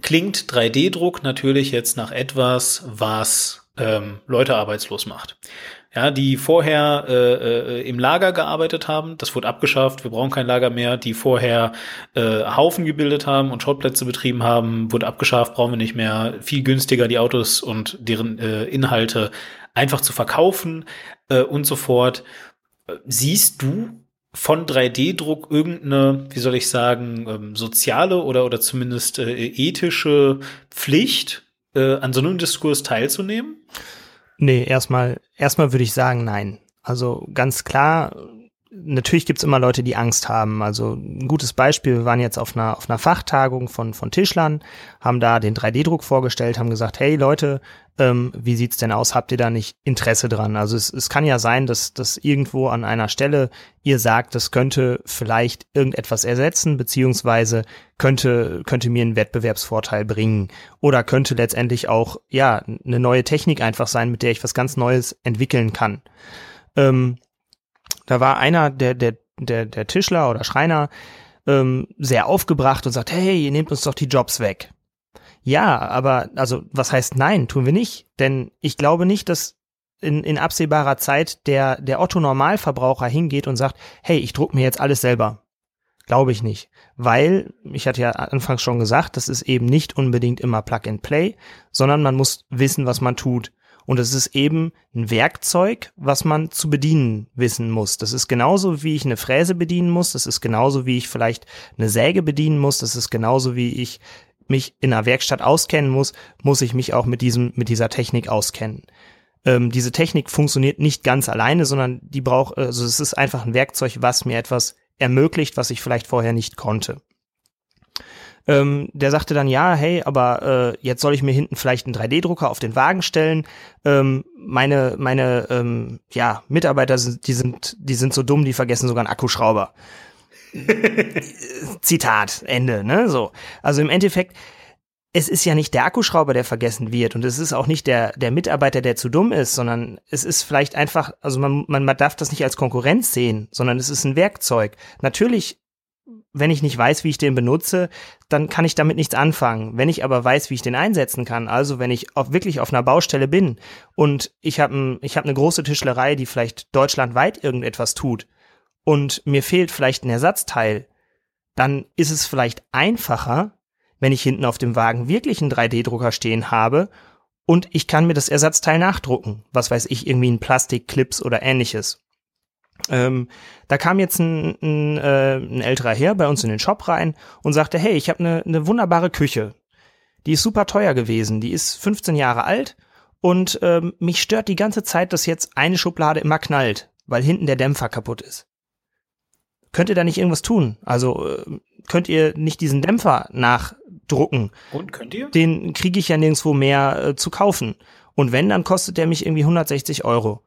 klingt 3D-Druck natürlich jetzt nach etwas, was ähm, Leute arbeitslos macht ja, die vorher äh, äh, im Lager gearbeitet haben, das wurde abgeschafft, wir brauchen kein Lager mehr, die vorher äh, Haufen gebildet haben und Schrottplätze betrieben haben, wurde abgeschafft, brauchen wir nicht mehr, viel günstiger die Autos und deren äh, Inhalte einfach zu verkaufen äh, und so fort. Siehst du von 3D-Druck irgendeine, wie soll ich sagen, ähm, soziale oder, oder zumindest äh, ethische Pflicht, äh, an so einem Diskurs teilzunehmen? Nee, erstmal, erstmal würde ich sagen, nein. Also ganz klar, natürlich gibt's immer Leute, die Angst haben. Also ein gutes Beispiel, wir waren jetzt auf einer, auf einer Fachtagung von, von Tischlern, haben da den 3D-Druck vorgestellt, haben gesagt, hey Leute, ähm, wie sieht's denn aus? Habt ihr da nicht Interesse dran? Also es, es kann ja sein, dass, dass irgendwo an einer Stelle ihr sagt, das könnte vielleicht irgendetwas ersetzen, beziehungsweise könnte, könnte mir einen Wettbewerbsvorteil bringen oder könnte letztendlich auch, ja, eine neue Technik einfach sein, mit der ich was ganz Neues entwickeln kann. Ähm, da war einer, der, der, der, der Tischler oder Schreiner, ähm, sehr aufgebracht und sagt, hey, ihr nehmt uns doch die Jobs weg. Ja, aber also was heißt nein, tun wir nicht? Denn ich glaube nicht, dass in, in absehbarer Zeit der, der Otto Normalverbraucher hingeht und sagt, hey, ich druck mir jetzt alles selber. Glaube ich nicht. Weil, ich hatte ja anfangs schon gesagt, das ist eben nicht unbedingt immer Plug and Play, sondern man muss wissen, was man tut. Und es ist eben ein Werkzeug, was man zu bedienen wissen muss. Das ist genauso, wie ich eine Fräse bedienen muss. Das ist genauso, wie ich vielleicht eine Säge bedienen muss. Das ist genauso, wie ich mich in einer Werkstatt auskennen muss, muss ich mich auch mit diesem, mit dieser Technik auskennen. Ähm, diese Technik funktioniert nicht ganz alleine, sondern die braucht, also es ist einfach ein Werkzeug, was mir etwas ermöglicht, was ich vielleicht vorher nicht konnte. Ähm, der sagte dann, ja, hey, aber äh, jetzt soll ich mir hinten vielleicht einen 3D-Drucker auf den Wagen stellen. Ähm, meine meine ähm, ja, Mitarbeiter sind, die sind, die sind so dumm, die vergessen sogar einen Akkuschrauber. Zitat, Ende, ne? So. Also im Endeffekt, es ist ja nicht der Akkuschrauber, der vergessen wird und es ist auch nicht der, der Mitarbeiter, der zu dumm ist, sondern es ist vielleicht einfach, also man, man, man darf das nicht als Konkurrenz sehen, sondern es ist ein Werkzeug. Natürlich, wenn ich nicht weiß, wie ich den benutze, dann kann ich damit nichts anfangen. Wenn ich aber weiß, wie ich den einsetzen kann, also wenn ich auf, wirklich auf einer Baustelle bin und ich habe ich hab eine große Tischlerei, die vielleicht deutschlandweit irgendetwas tut und mir fehlt vielleicht ein Ersatzteil, dann ist es vielleicht einfacher, wenn ich hinten auf dem Wagen wirklich einen 3D-Drucker stehen habe und ich kann mir das Ersatzteil nachdrucken. Was weiß ich, irgendwie ein Plastikclips oder ähnliches. Ähm, da kam jetzt ein, ein, äh, ein älterer Herr bei uns in den Shop rein und sagte, hey, ich habe eine, eine wunderbare Küche. Die ist super teuer gewesen, die ist 15 Jahre alt und ähm, mich stört die ganze Zeit, dass jetzt eine Schublade immer knallt, weil hinten der Dämpfer kaputt ist. Könnt ihr da nicht irgendwas tun? Also äh, könnt ihr nicht diesen Dämpfer nach drucken. Und könnt ihr? Den kriege ich ja nirgendwo mehr äh, zu kaufen. Und wenn, dann kostet der mich irgendwie 160 Euro.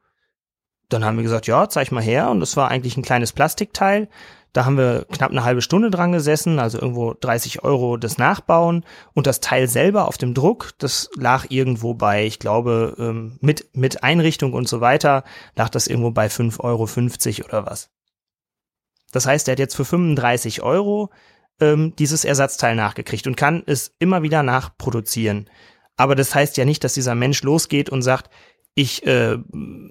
Dann haben wir gesagt, ja, zeig mal her. Und das war eigentlich ein kleines Plastikteil. Da haben wir knapp eine halbe Stunde dran gesessen, also irgendwo 30 Euro das Nachbauen. Und das Teil selber auf dem Druck, das lag irgendwo bei, ich glaube, ähm, mit, mit Einrichtung und so weiter, lag das irgendwo bei 5,50 Euro oder was. Das heißt, er hat jetzt für 35 Euro ähm, dieses Ersatzteil nachgekriegt und kann es immer wieder nachproduzieren. Aber das heißt ja nicht, dass dieser Mensch losgeht und sagt, ich äh,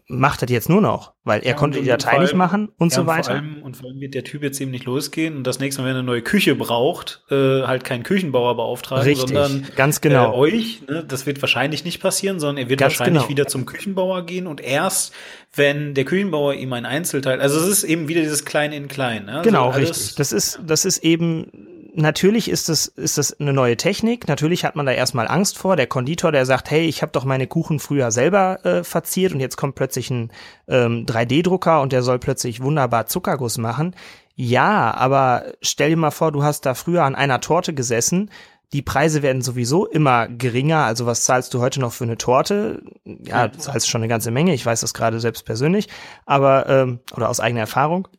mache das jetzt nur noch, weil er ja, konnte die Datei allem, nicht machen und ja, so weiter. Vor allem, und vor allem wird der Typ jetzt eben nicht losgehen und das nächste Mal, wenn er eine neue Küche braucht, äh, halt keinen Küchenbauer beauftragen, Richtig, sondern ganz genau. Äh, euch. Ne? Das wird wahrscheinlich nicht passieren, sondern er wird ganz wahrscheinlich genau. wieder zum Küchenbauer gehen und erst, wenn der Küchenbauer ihm ein Einzelteil, also es ist eben wieder dieses Klein in Klein. Ne? Also genau, richtig. Das ist, das ist eben natürlich ist das, ist das eine neue Technik. Natürlich hat man da erstmal Angst vor. Der Konditor, der sagt, hey, ich habe doch meine Kuchen früher selber äh, verziert und jetzt kommt plötzlich ein ähm, 3D-Drucker und der soll plötzlich wunderbar Zuckerguss machen. Ja, aber stell dir mal vor, du hast da früher an einer Torte gesessen. Die Preise werden sowieso immer geringer. Also was zahlst du heute noch für eine Torte? Ja, du zahlst schon eine ganze Menge. Ich weiß das gerade selbst persönlich, aber ähm, oder aus eigener Erfahrung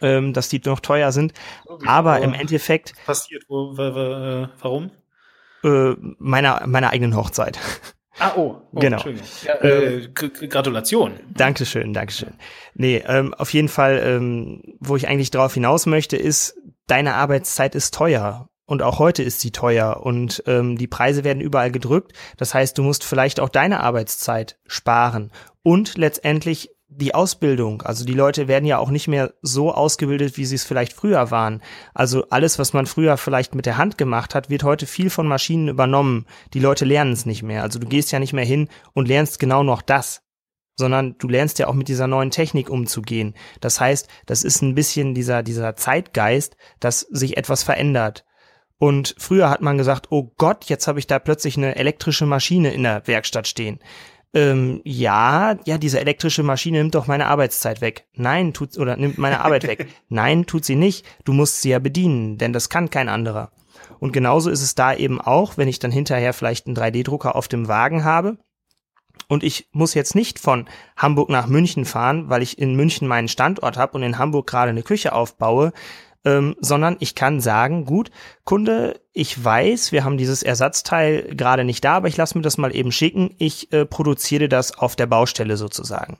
ähm, dass die noch teuer sind. Okay, aber, aber im Endeffekt. Passiert, wo, äh, warum? Äh, meiner, meiner eigenen Hochzeit. Ah, oh, oh genau. Ja, äh, Gratulation. Dankeschön, Dankeschön. Nee, ähm, auf jeden Fall, ähm, wo ich eigentlich drauf hinaus möchte, ist, deine Arbeitszeit ist teuer. Und auch heute ist sie teuer und ähm, die Preise werden überall gedrückt. Das heißt, du musst vielleicht auch deine Arbeitszeit sparen. Und letztendlich die Ausbildung, also die Leute werden ja auch nicht mehr so ausgebildet, wie sie es vielleicht früher waren. Also alles, was man früher vielleicht mit der Hand gemacht hat, wird heute viel von Maschinen übernommen. Die Leute lernen es nicht mehr. Also du gehst ja nicht mehr hin und lernst genau noch das, sondern du lernst ja auch mit dieser neuen Technik umzugehen. Das heißt, das ist ein bisschen dieser, dieser Zeitgeist, dass sich etwas verändert. Und früher hat man gesagt, oh Gott, jetzt habe ich da plötzlich eine elektrische Maschine in der Werkstatt stehen ähm, ja, ja, diese elektrische Maschine nimmt doch meine Arbeitszeit weg. Nein, tut, oder nimmt meine Arbeit weg. Nein, tut sie nicht. Du musst sie ja bedienen, denn das kann kein anderer. Und genauso ist es da eben auch, wenn ich dann hinterher vielleicht einen 3D-Drucker auf dem Wagen habe. Und ich muss jetzt nicht von Hamburg nach München fahren, weil ich in München meinen Standort habe und in Hamburg gerade eine Küche aufbaue, ähm, sondern ich kann sagen, gut, Kunde, ich weiß, wir haben dieses Ersatzteil gerade nicht da, aber ich lasse mir das mal eben schicken. Ich äh, produziere das auf der Baustelle sozusagen.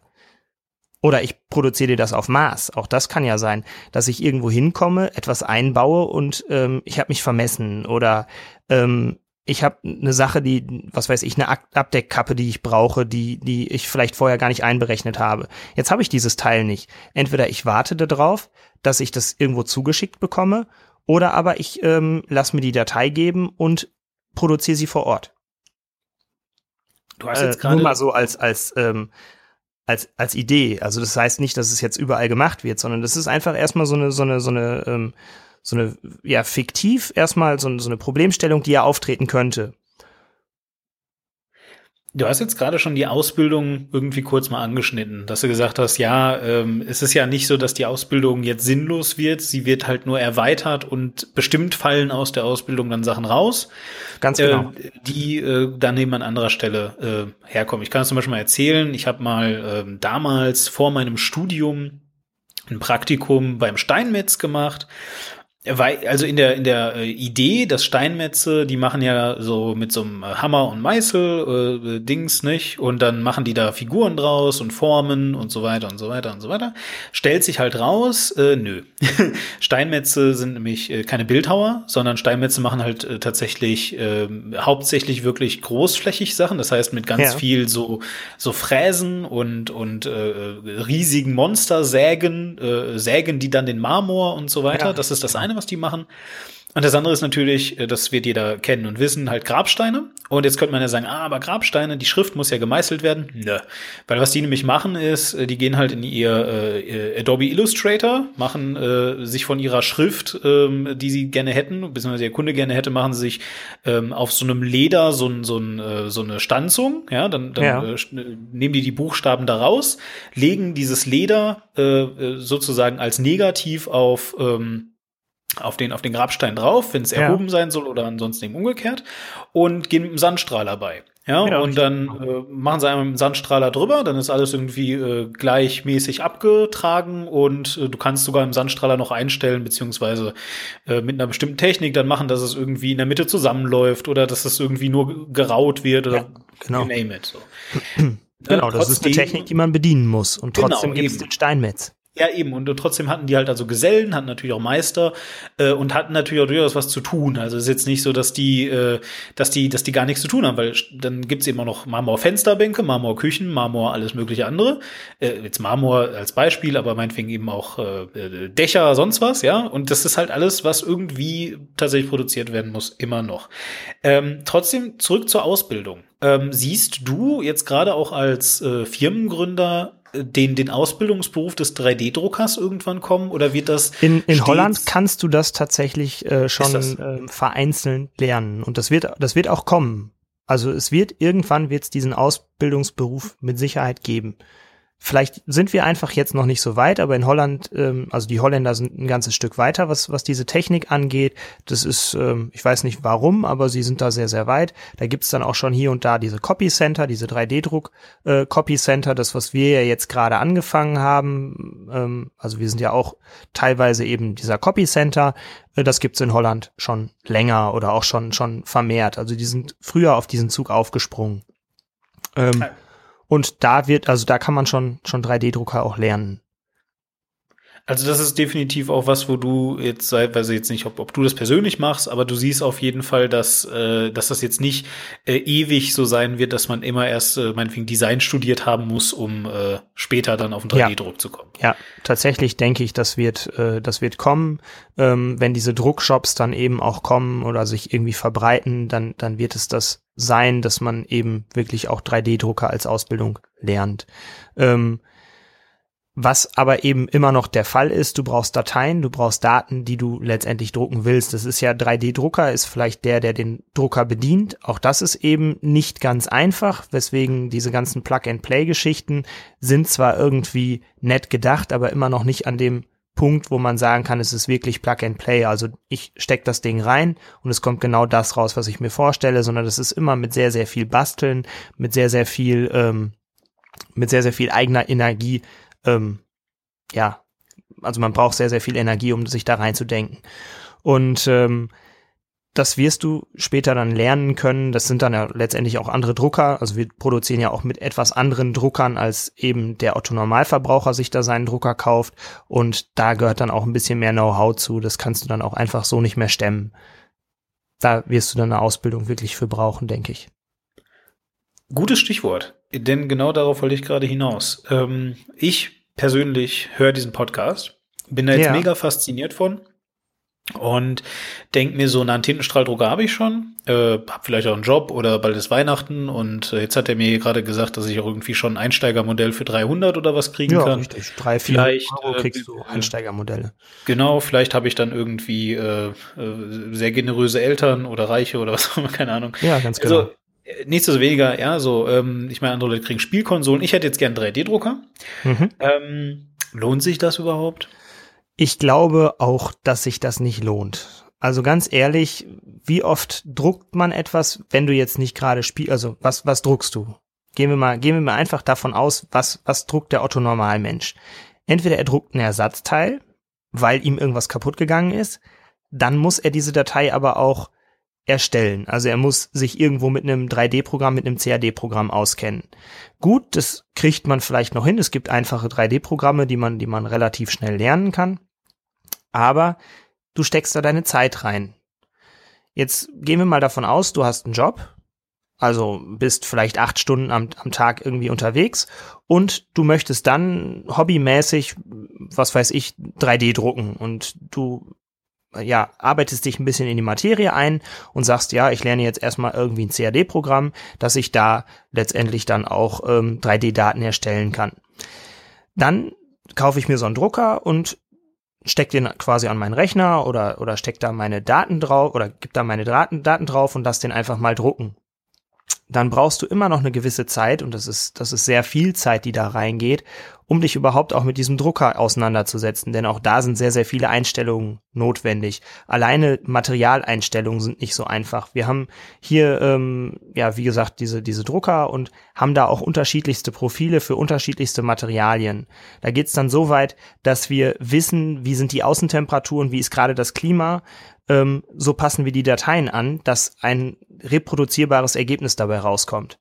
Oder ich produziere das auf Maß. Auch das kann ja sein, dass ich irgendwo hinkomme, etwas einbaue und ähm, ich habe mich vermessen oder ähm, ich habe eine Sache, die, was weiß ich, eine Abdeckkappe, die ich brauche, die, die ich vielleicht vorher gar nicht einberechnet habe. Jetzt habe ich dieses Teil nicht. Entweder ich warte darauf, dass ich das irgendwo zugeschickt bekomme, oder aber ich ähm, lass mir die Datei geben und produziere sie vor Ort. Du hast jetzt äh, gerade nur mal so als als ähm, als als Idee. Also das heißt nicht, dass es jetzt überall gemacht wird, sondern das ist einfach erstmal so eine so eine so eine ähm, so eine, ja, fiktiv erstmal so, so eine Problemstellung, die ja auftreten könnte. Du hast jetzt gerade schon die Ausbildung irgendwie kurz mal angeschnitten, dass du gesagt hast, ja, ähm, es ist ja nicht so, dass die Ausbildung jetzt sinnlos wird, sie wird halt nur erweitert und bestimmt fallen aus der Ausbildung dann Sachen raus, ganz genau, äh, die äh, dann eben an anderer Stelle äh, herkommen. Ich kann es zum Beispiel mal erzählen, ich habe mal äh, damals vor meinem Studium ein Praktikum beim Steinmetz gemacht weil, also in der, in der äh, Idee, dass Steinmetze, die machen ja so mit so einem Hammer und Meißel äh, Dings, nicht? Und dann machen die da Figuren draus und Formen und so weiter und so weiter und so weiter. Stellt sich halt raus, äh, nö. Steinmetze sind nämlich äh, keine Bildhauer, sondern Steinmetze machen halt äh, tatsächlich äh, hauptsächlich wirklich großflächig Sachen. Das heißt mit ganz ja. viel so, so Fräsen und, und äh, riesigen Monstersägen, äh, Sägen, die dann den Marmor und so weiter. Ja. Das ist das eine eine, was die machen. Und das andere ist natürlich, äh, das wird jeder kennen und wissen, halt Grabsteine. Und jetzt könnte man ja sagen, ah, aber Grabsteine, die Schrift muss ja gemeißelt werden. Nö. Weil was die nämlich machen ist, äh, die gehen halt in ihr äh, Adobe Illustrator, machen äh, sich von ihrer Schrift, ähm, die sie gerne hätten, beziehungsweise der Kunde gerne hätte, machen sie sich ähm, auf so einem Leder so, ein, so, ein, äh, so eine Stanzung. Ja, dann, dann ja. Äh, nehmen die die Buchstaben da raus, legen dieses Leder äh, sozusagen als Negativ auf ähm, auf den, auf den Grabstein drauf, wenn es erhoben ja. sein soll oder ansonsten eben umgekehrt und gehen mit dem Sandstrahler bei. Ja, ja und dann äh, machen sie einmal mit dem Sandstrahler drüber, dann ist alles irgendwie äh, gleichmäßig abgetragen und äh, du kannst sogar im Sandstrahler noch einstellen, beziehungsweise äh, mit einer bestimmten Technik dann machen, dass es irgendwie in der Mitte zusammenläuft oder dass es irgendwie nur geraut wird oder ja, genau. name it. So. genau, das ist eine Technik, die man bedienen muss und trotzdem genau, gibt es den Steinmetz. Ja, eben. Und, trotzdem hatten die halt also Gesellen, hatten natürlich auch Meister äh, und hatten natürlich auch durchaus was zu tun. Also es ist jetzt nicht so, dass die, äh, dass die, dass die gar nichts zu tun haben, weil dann gibt's eben auch noch Marmor-Fensterbänke, Marmor-Küchen, Marmor, alles mögliche andere. Äh, jetzt Marmor als Beispiel, aber meinetwegen eben auch äh, Dächer, sonst was, ja. Und das ist halt alles, was irgendwie tatsächlich produziert werden muss, immer noch. Ähm, trotzdem zurück zur Ausbildung. Ähm, siehst du jetzt gerade auch als äh, Firmengründer den, den Ausbildungsberuf des 3D-Druckers irgendwann kommen oder wird das? In, in Holland kannst du das tatsächlich äh, schon äh, vereinzelt lernen und das wird, das wird auch kommen. Also es wird irgendwann wird es diesen Ausbildungsberuf mit Sicherheit geben. Vielleicht sind wir einfach jetzt noch nicht so weit, aber in Holland, ähm, also die Holländer sind ein ganzes Stück weiter, was, was diese Technik angeht. Das ist, ähm, ich weiß nicht warum, aber sie sind da sehr, sehr weit. Da gibt's dann auch schon hier und da diese Copy Center, diese 3D-Druck-Copy äh, Center, das, was wir ja jetzt gerade angefangen haben. Ähm, also wir sind ja auch teilweise eben dieser Copy Center. Äh, das gibt's in Holland schon länger oder auch schon, schon vermehrt. Also die sind früher auf diesen Zug aufgesprungen. Ähm, und da wird, also da kann man schon, schon 3D-Drucker auch lernen. Also das ist definitiv auch was, wo du jetzt, weiß ich jetzt nicht, ob, ob du das persönlich machst, aber du siehst auf jeden Fall, dass, äh, dass das jetzt nicht äh, ewig so sein wird, dass man immer erst äh, meinetwegen Design studiert haben muss, um äh, später dann auf den 3D-Druck ja. zu kommen. Ja, tatsächlich denke ich, das wird, äh, das wird kommen. Ähm, wenn diese Druckshops dann eben auch kommen oder sich irgendwie verbreiten, dann, dann wird es das sein, dass man eben wirklich auch 3D-Drucker als Ausbildung lernt. Ähm, was aber eben immer noch der Fall ist, du brauchst Dateien, du brauchst Daten, die du letztendlich drucken willst. Das ist ja 3D-Drucker, ist vielleicht der, der den Drucker bedient. Auch das ist eben nicht ganz einfach, weswegen diese ganzen Plug-and-Play-Geschichten sind zwar irgendwie nett gedacht, aber immer noch nicht an dem Punkt, wo man sagen kann, es ist wirklich Plug and Play. Also ich stecke das Ding rein und es kommt genau das raus, was ich mir vorstelle, sondern das ist immer mit sehr, sehr viel Basteln, mit sehr, sehr viel, ähm, mit sehr, sehr viel eigener Energie ähm, ja, also man braucht sehr, sehr viel Energie, um sich da reinzudenken. Und ähm, das wirst du später dann lernen können. Das sind dann ja letztendlich auch andere Drucker. Also wir produzieren ja auch mit etwas anderen Druckern, als eben der Otto-Normalverbraucher sich da seinen Drucker kauft. Und da gehört dann auch ein bisschen mehr Know-how zu. Das kannst du dann auch einfach so nicht mehr stemmen. Da wirst du dann eine Ausbildung wirklich für brauchen, denke ich. Gutes Stichwort, denn genau darauf wollte ich gerade hinaus. Ähm, ich persönlich höre diesen Podcast, bin da jetzt ja. mega fasziniert von und denke mir so, einen Tintenstrahldrucker habe ich schon, äh, habe vielleicht auch einen Job oder bald ist Weihnachten und äh, jetzt hat er mir gerade gesagt, dass ich auch irgendwie schon ein Einsteigermodell für 300 oder was kriegen ja, kann. Richtig. Drei, vier vielleicht, Euro äh, kriegst du Einsteigermodelle. Genau, vielleicht habe ich dann irgendwie äh, äh, sehr generöse Eltern oder Reiche oder was auch immer, keine Ahnung. Ja, ganz also, genau. Also, nichtsdestoweniger, ja, so, ähm, ich meine, andere Leute kriegen Spielkonsolen. Ich hätte jetzt gern 3D-Drucker. Mhm. Ähm, lohnt sich das überhaupt? Ich glaube auch, dass sich das nicht lohnt. Also ganz ehrlich, wie oft druckt man etwas, wenn du jetzt nicht gerade spielst? Also was, was druckst du? Gehen wir mal, gehen wir mal einfach davon aus, was, was druckt der Otto Normalmensch? Entweder er druckt ein Ersatzteil, weil ihm irgendwas kaputt gegangen ist, dann muss er diese Datei aber auch erstellen. Also er muss sich irgendwo mit einem 3D-Programm, mit einem CAD-Programm auskennen. Gut, das kriegt man vielleicht noch hin. Es gibt einfache 3D-Programme, die man, die man relativ schnell lernen kann. Aber du steckst da deine Zeit rein. Jetzt gehen wir mal davon aus, du hast einen Job, also bist vielleicht acht Stunden am, am Tag irgendwie unterwegs und du möchtest dann hobbymäßig, was weiß ich, 3D drucken und du ja, arbeitest dich ein bisschen in die Materie ein und sagst, ja, ich lerne jetzt erstmal irgendwie ein CAD-Programm, dass ich da letztendlich dann auch ähm, 3D-Daten erstellen kann. Dann kaufe ich mir so einen Drucker und steck den quasi an meinen Rechner oder, oder steck da meine Daten drauf oder gib da meine Daten, Daten drauf und lass den einfach mal drucken dann brauchst du immer noch eine gewisse Zeit, und das ist, das ist sehr viel Zeit, die da reingeht, um dich überhaupt auch mit diesem Drucker auseinanderzusetzen. Denn auch da sind sehr, sehr viele Einstellungen notwendig. Alleine Materialeinstellungen sind nicht so einfach. Wir haben hier, ähm, ja, wie gesagt, diese, diese Drucker und haben da auch unterschiedlichste Profile für unterschiedlichste Materialien. Da geht's dann so weit, dass wir wissen, wie sind die Außentemperaturen, wie ist gerade das Klima, ähm, so passen wir die Dateien an, dass ein reproduzierbares Ergebnis dabei rauskommt.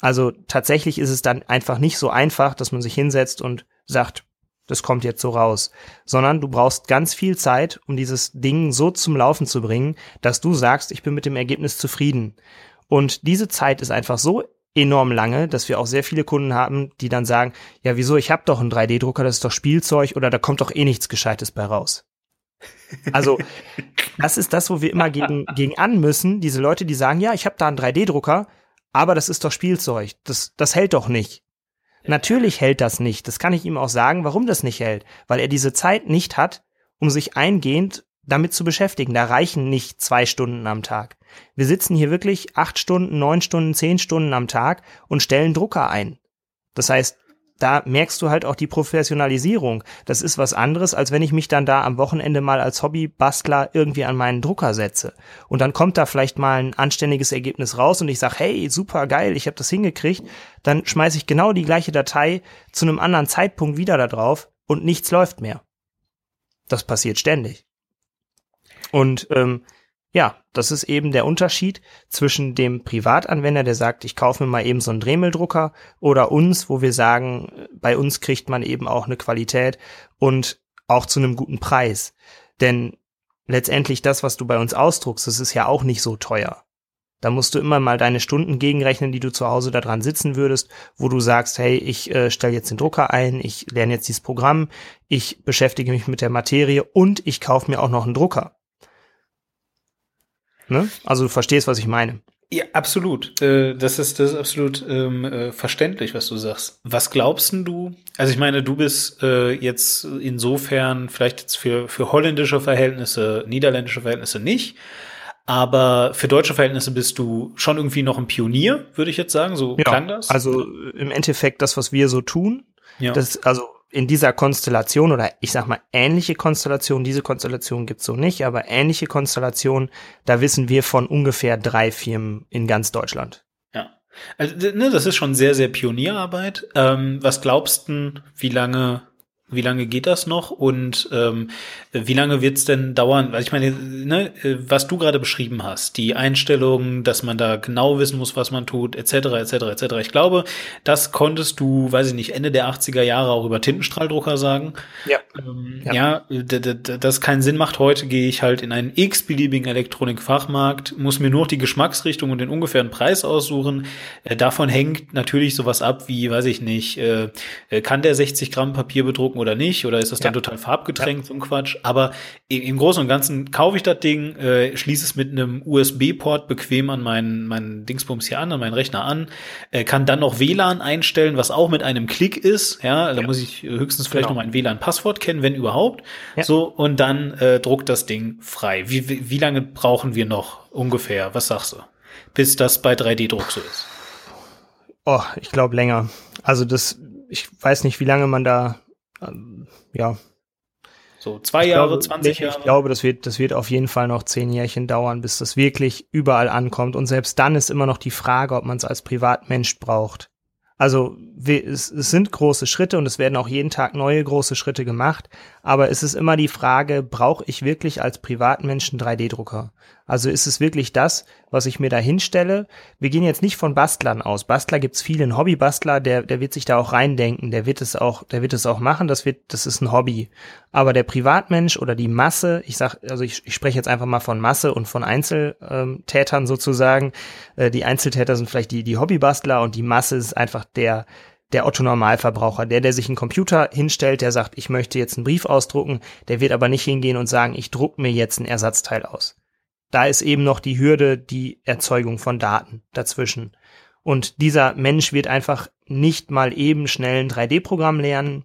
Also tatsächlich ist es dann einfach nicht so einfach, dass man sich hinsetzt und sagt, das kommt jetzt so raus, sondern du brauchst ganz viel Zeit, um dieses Ding so zum Laufen zu bringen, dass du sagst, ich bin mit dem Ergebnis zufrieden. Und diese Zeit ist einfach so enorm lange, dass wir auch sehr viele Kunden haben, die dann sagen, ja, wieso, ich habe doch einen 3D-Drucker, das ist doch Spielzeug oder da kommt doch eh nichts Gescheites bei raus. Also, das ist das, wo wir immer gegen, gegen an müssen. Diese Leute, die sagen, ja, ich habe da einen 3D-Drucker, aber das ist doch Spielzeug. Das, das hält doch nicht. Natürlich hält das nicht. Das kann ich ihm auch sagen, warum das nicht hält. Weil er diese Zeit nicht hat, um sich eingehend damit zu beschäftigen. Da reichen nicht zwei Stunden am Tag. Wir sitzen hier wirklich acht Stunden, neun Stunden, zehn Stunden am Tag und stellen Drucker ein. Das heißt, da merkst du halt auch die Professionalisierung. Das ist was anderes, als wenn ich mich dann da am Wochenende mal als Hobbybastler irgendwie an meinen Drucker setze. Und dann kommt da vielleicht mal ein anständiges Ergebnis raus und ich sage, hey, super geil, ich habe das hingekriegt. Dann schmeiße ich genau die gleiche Datei zu einem anderen Zeitpunkt wieder da drauf und nichts läuft mehr. Das passiert ständig. Und ähm, ja, das ist eben der Unterschied zwischen dem Privatanwender, der sagt, ich kaufe mir mal eben so einen Dremeldrucker oder uns, wo wir sagen, bei uns kriegt man eben auch eine Qualität und auch zu einem guten Preis. Denn letztendlich das, was du bei uns ausdruckst, das ist ja auch nicht so teuer. Da musst du immer mal deine Stunden gegenrechnen, die du zu Hause da dran sitzen würdest, wo du sagst, hey, ich äh, stelle jetzt den Drucker ein, ich lerne jetzt dieses Programm, ich beschäftige mich mit der Materie und ich kaufe mir auch noch einen Drucker. Ne? Also du verstehst, was ich meine. Ja, absolut. Äh, das ist das ist absolut ähm, äh, verständlich, was du sagst. Was glaubst du? Also ich meine, du bist äh, jetzt insofern vielleicht jetzt für für holländische Verhältnisse, niederländische Verhältnisse nicht, aber für deutsche Verhältnisse bist du schon irgendwie noch ein Pionier, würde ich jetzt sagen. So ja, klang das. Also im Endeffekt das, was wir so tun. Ja. Das also in dieser Konstellation oder ich sag mal ähnliche Konstellation, diese Konstellation gibt's so nicht, aber ähnliche Konstellation, da wissen wir von ungefähr drei Firmen in ganz Deutschland. Ja. Also, ne, das ist schon sehr, sehr Pionierarbeit. Ähm, was glaubst du, wie lange wie lange geht das noch und ähm, wie lange wird es denn dauern? Weil ich meine, ne, was du gerade beschrieben hast, die Einstellung, dass man da genau wissen muss, was man tut, etc., etc., etc. Ich glaube, das konntest du, weiß ich nicht, Ende der 80er Jahre auch über Tintenstrahldrucker sagen. Ja. Ähm, ja, ja das keinen Sinn macht. Heute gehe ich halt in einen x-beliebigen Elektronikfachmarkt, muss mir nur die Geschmacksrichtung und den ungefähren Preis aussuchen. Äh, davon hängt natürlich sowas ab, wie, weiß ich nicht, äh, kann der 60 Gramm Papier bedrucken? Gucken oder nicht? Oder ist das dann ja. total farbgetränkt, ja. so ein Quatsch? Aber im Großen und Ganzen kaufe ich das Ding, äh, schließe es mit einem USB-Port bequem an meinen, meinen Dingsbums hier an, an meinen Rechner an, äh, kann dann noch WLAN einstellen, was auch mit einem Klick ist. Ja, da ja. muss ich höchstens vielleicht genau. noch mein WLAN-Passwort kennen, wenn überhaupt. So, und dann äh, druckt das Ding frei. Wie, wie, wie lange brauchen wir noch ungefähr? Was sagst du? bis das bei 3D-Druck so ist? Oh, ich glaube länger. Also das, ich weiß nicht, wie lange man da, ähm, ja. So zwei ich Jahre, glaube, 20 Jahre? Ich glaube, das wird, das wird auf jeden Fall noch zehn Jährchen dauern, bis das wirklich überall ankommt. Und selbst dann ist immer noch die Frage, ob man es als Privatmensch braucht. Also es, es sind große Schritte und es werden auch jeden Tag neue große Schritte gemacht, aber es ist immer die Frage, brauche ich wirklich als Privatmensch einen 3D-Drucker? Also ist es wirklich das, was ich mir da hinstelle? Wir gehen jetzt nicht von Bastlern aus. Bastler gibt's viele, ein Hobbybastler, der, der wird sich da auch reindenken, der wird es auch, der wird es auch machen, das wird, das ist ein Hobby. Aber der Privatmensch oder die Masse, ich sag, also ich, ich spreche jetzt einfach mal von Masse und von Einzeltätern sozusagen. Äh, die Einzeltäter sind vielleicht die, die Hobbybastler und die Masse ist einfach der, der Otto Normalverbraucher, der, der sich einen Computer hinstellt, der sagt, ich möchte jetzt einen Brief ausdrucken, der wird aber nicht hingehen und sagen, ich druck mir jetzt ein Ersatzteil aus da ist eben noch die Hürde, die Erzeugung von Daten dazwischen. Und dieser Mensch wird einfach nicht mal eben schnell ein 3D-Programm lernen.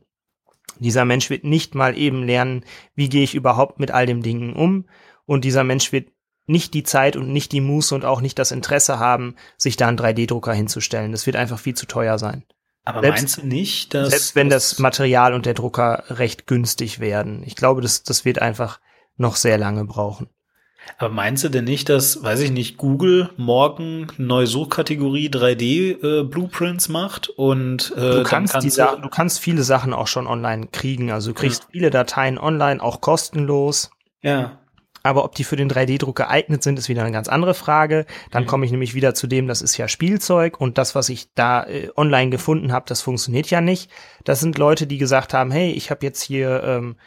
Dieser Mensch wird nicht mal eben lernen, wie gehe ich überhaupt mit all dem Dingen um. Und dieser Mensch wird nicht die Zeit und nicht die Muße und auch nicht das Interesse haben, sich da einen 3D-Drucker hinzustellen. Das wird einfach viel zu teuer sein. Aber selbst, meinst du nicht, dass. Selbst wenn das Material und der Drucker recht günstig werden. Ich glaube, das, das wird einfach noch sehr lange brauchen. Aber meinst du denn nicht, dass, weiß ich nicht, Google morgen neue Suchkategorie 3D äh, Blueprints macht und äh, du kannst, kannst die Sachen, du kannst viele Sachen auch schon online kriegen. Also du kriegst ja. viele Dateien online, auch kostenlos. Ja. Aber ob die für den 3D-Druck geeignet sind, ist wieder eine ganz andere Frage. Dann mhm. komme ich nämlich wieder zu dem, das ist ja Spielzeug und das, was ich da äh, online gefunden habe, das funktioniert ja nicht. Das sind Leute, die gesagt haben, hey, ich habe jetzt hier ähm,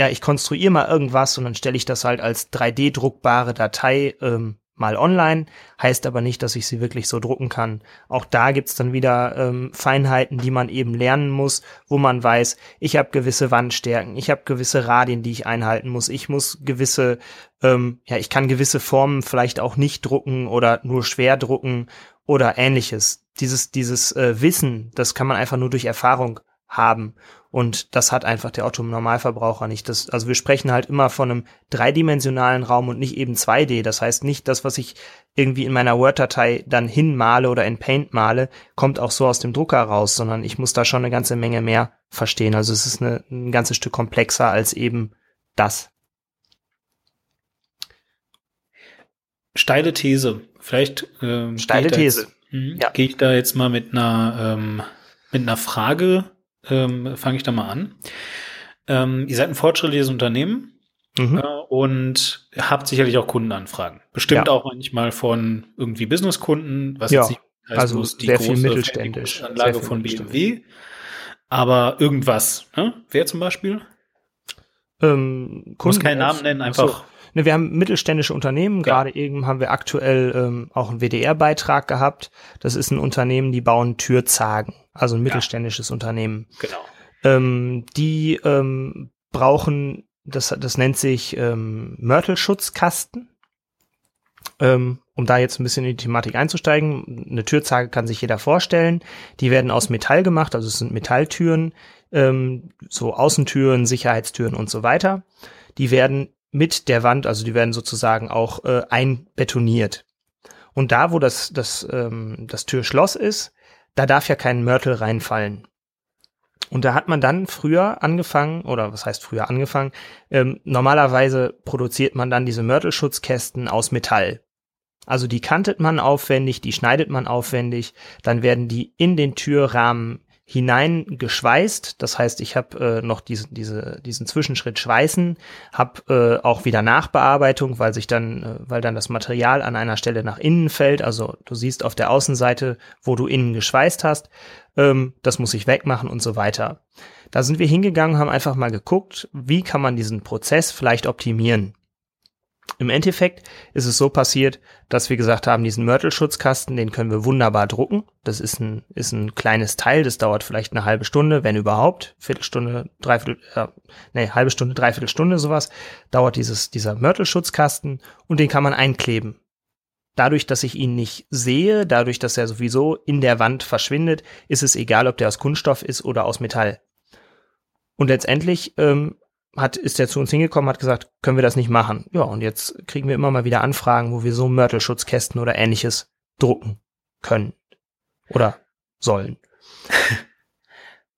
ja, ich konstruiere mal irgendwas und dann stelle ich das halt als 3D-druckbare Datei ähm, mal online, heißt aber nicht, dass ich sie wirklich so drucken kann. Auch da gibt's dann wieder ähm, Feinheiten, die man eben lernen muss, wo man weiß, ich habe gewisse Wandstärken, ich habe gewisse Radien, die ich einhalten muss, ich muss gewisse, ähm, ja, ich kann gewisse Formen vielleicht auch nicht drucken oder nur schwer drucken oder ähnliches. Dieses, dieses äh, Wissen, das kann man einfach nur durch Erfahrung haben. Und das hat einfach der Otto Normalverbraucher nicht. Das, also wir sprechen halt immer von einem dreidimensionalen Raum und nicht eben 2D. Das heißt nicht, das, was ich irgendwie in meiner Word-Datei dann hinmale oder in Paint male, kommt auch so aus dem Drucker raus, sondern ich muss da schon eine ganze Menge mehr verstehen. Also es ist eine, ein ganzes Stück komplexer als eben das. Steile These. Vielleicht ähm, steile These. Hm, ja. Gehe ich da jetzt mal mit einer ähm, mit einer Frage ähm, fange ich da mal an. Ähm, ihr seid ein fortschrittliches Unternehmen mhm. äh, und habt sicherlich auch Kundenanfragen. Bestimmt ja. auch manchmal von irgendwie Businesskunden, was ja. jetzt nicht heißt, also die sehr große viel mittelständisch. Anlage viel von BMW. Aber irgendwas, ne? Wer zum Beispiel? Ähm, Kunden Muss keinen Namen nennen, einfach. So. Ne, wir haben mittelständische Unternehmen. Ja. Gerade eben haben wir aktuell ähm, auch einen WDR-Beitrag gehabt. Das ist ein Unternehmen, die bauen Türzagen also ein mittelständisches ja. Unternehmen. Genau. Ähm, die ähm, brauchen, das, das nennt sich ähm, Mörtelschutzkasten. Ähm, um da jetzt ein bisschen in die Thematik einzusteigen, eine Türzage kann sich jeder vorstellen. Die werden aus Metall gemacht, also es sind Metalltüren, ähm, so Außentüren, Sicherheitstüren und so weiter. Die werden mit der Wand, also die werden sozusagen auch äh, einbetoniert. Und da, wo das, das, ähm, das Türschloss ist, da darf ja kein Mörtel reinfallen. Und da hat man dann früher angefangen, oder was heißt früher angefangen, ähm, normalerweise produziert man dann diese Mörtelschutzkästen aus Metall. Also die kantet man aufwendig, die schneidet man aufwendig, dann werden die in den Türrahmen hineingeschweißt. Das heißt, ich habe äh, noch diesen, diese, diesen Zwischenschritt Schweißen, habe äh, auch wieder Nachbearbeitung, weil sich dann, äh, weil dann das Material an einer Stelle nach innen fällt. Also du siehst auf der Außenseite, wo du innen geschweißt hast. Ähm, das muss ich wegmachen und so weiter. Da sind wir hingegangen, haben einfach mal geguckt, wie kann man diesen Prozess vielleicht optimieren. Im Endeffekt ist es so passiert, dass wir gesagt haben, diesen Mörtelschutzkasten, den können wir wunderbar drucken. Das ist ein, ist ein kleines Teil, das dauert vielleicht eine halbe Stunde, wenn überhaupt. Viertelstunde, dreiviertel, äh, nee, halbe Stunde, dreiviertel Stunde sowas, dauert dieses, dieser Mörtelschutzkasten und den kann man einkleben. Dadurch, dass ich ihn nicht sehe, dadurch, dass er sowieso in der Wand verschwindet, ist es egal, ob der aus Kunststoff ist oder aus Metall. Und letztendlich ähm, hat, ist er zu uns hingekommen, hat gesagt, können wir das nicht machen? Ja, und jetzt kriegen wir immer mal wieder Anfragen, wo wir so Mörtelschutzkästen oder ähnliches drucken können. Oder sollen.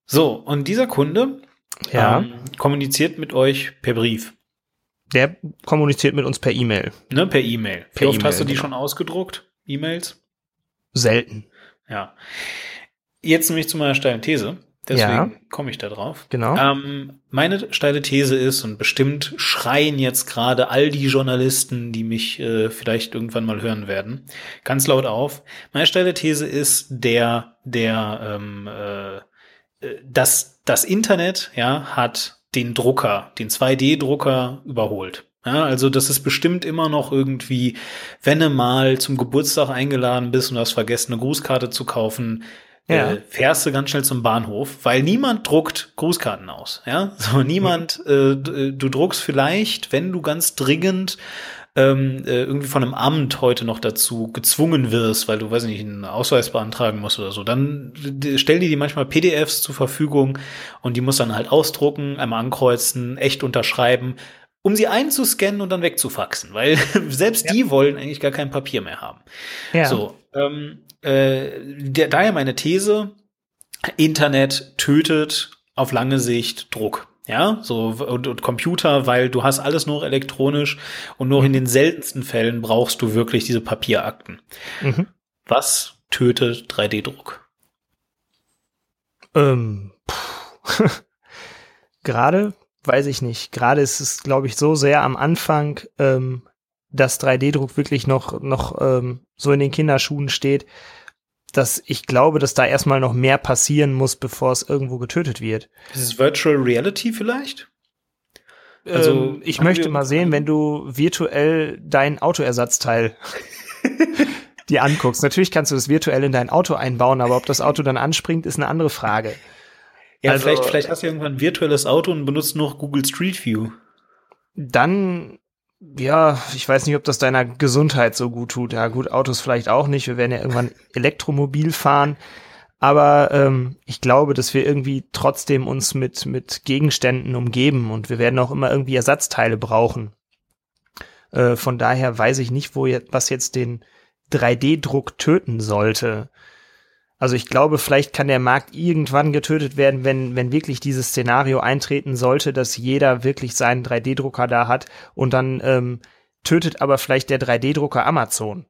So, und dieser Kunde Ja. ähm, kommuniziert mit euch per Brief, Der kommuniziert mit uns per E-Mail. ne, per E-Mail. Wie oft hast du die genau. schon ausgedruckt? E-Mails? Selten. Ja. Jetzt nämlich zu meiner steilen These. Deswegen komme ich da drauf. Genau. Ähm, meine steile These ist, und bestimmt schreien jetzt gerade all die Journalisten, die mich äh, vielleicht irgendwann mal hören werden, ganz laut auf. Meine steile These ist, der, der, ähm, äh, äh, das, das Internet, ja, hat den Drucker, den 2D-Drucker überholt. Ja, also das ist bestimmt immer noch irgendwie, wenn du mal zum Geburtstag eingeladen bist und hast vergessen, eine Grußkarte zu kaufen, Ja. äh, fährst du ganz schnell zum Bahnhof, weil niemand druckt Grußkarten aus. Ja, so niemand. Äh, d- du druckst vielleicht, wenn du ganz dringend ähm, äh, irgendwie von einem Amt heute noch dazu gezwungen wirst, weil du, weiß nicht, einen Ausweis beantragen musst oder so, dann stellen die dir manchmal PDFs zur Verfügung und die musst dann halt ausdrucken, einmal ankreuzen, echt unterschreiben, um sie einzuscannen und dann wegzufaxen, weil selbst die wollen eigentlich gar kein Papier mehr haben. ja. So, ähm, äh, der, daher meine These, Internet tötet auf lange Sicht Druck. Ja, so und, und Computer, weil du hast alles nur elektronisch und nur in den seltensten Fällen brauchst du wirklich diese Papierakten. Mhm. Was tötet 3D-Druck? Ähm. Gerade weiß ich nicht. Gerade ist es, glaube ich, so sehr am Anfang, ähm, dass 3D-Druck wirklich noch, noch ähm, so in den Kinderschuhen steht, dass ich glaube, dass da erstmal noch mehr passieren muss, bevor es irgendwo getötet wird. Ist es Virtual Reality vielleicht? Also, ähm, ich möchte mal sehen, wenn du virtuell dein Autoersatzteil dir anguckst. Natürlich kannst du das virtuell in dein Auto einbauen, aber ob das Auto dann anspringt, ist eine andere Frage. Ja, Also- vielleicht, vielleicht hast du irgendwann ein virtuelles Auto und benutzt noch Google Street View. Dann, ja, ich weiß nicht, ob das deiner Gesundheit so gut tut. Ja, gut, Autos vielleicht auch nicht. Wir werden ja irgendwann elektromobil fahren. Aber ähm, ich glaube, dass wir irgendwie trotzdem uns mit, mit Gegenständen umgeben und wir werden auch immer irgendwie Ersatzteile brauchen. Äh, von daher weiß ich nicht, wo jetzt, was jetzt den 3D-Druck töten sollte. Also ich glaube, vielleicht kann der Markt irgendwann getötet werden, wenn, wenn wirklich dieses Szenario eintreten sollte, dass jeder wirklich seinen 3D-Drucker da hat und dann ähm, tötet aber vielleicht der 3D-Drucker Amazon.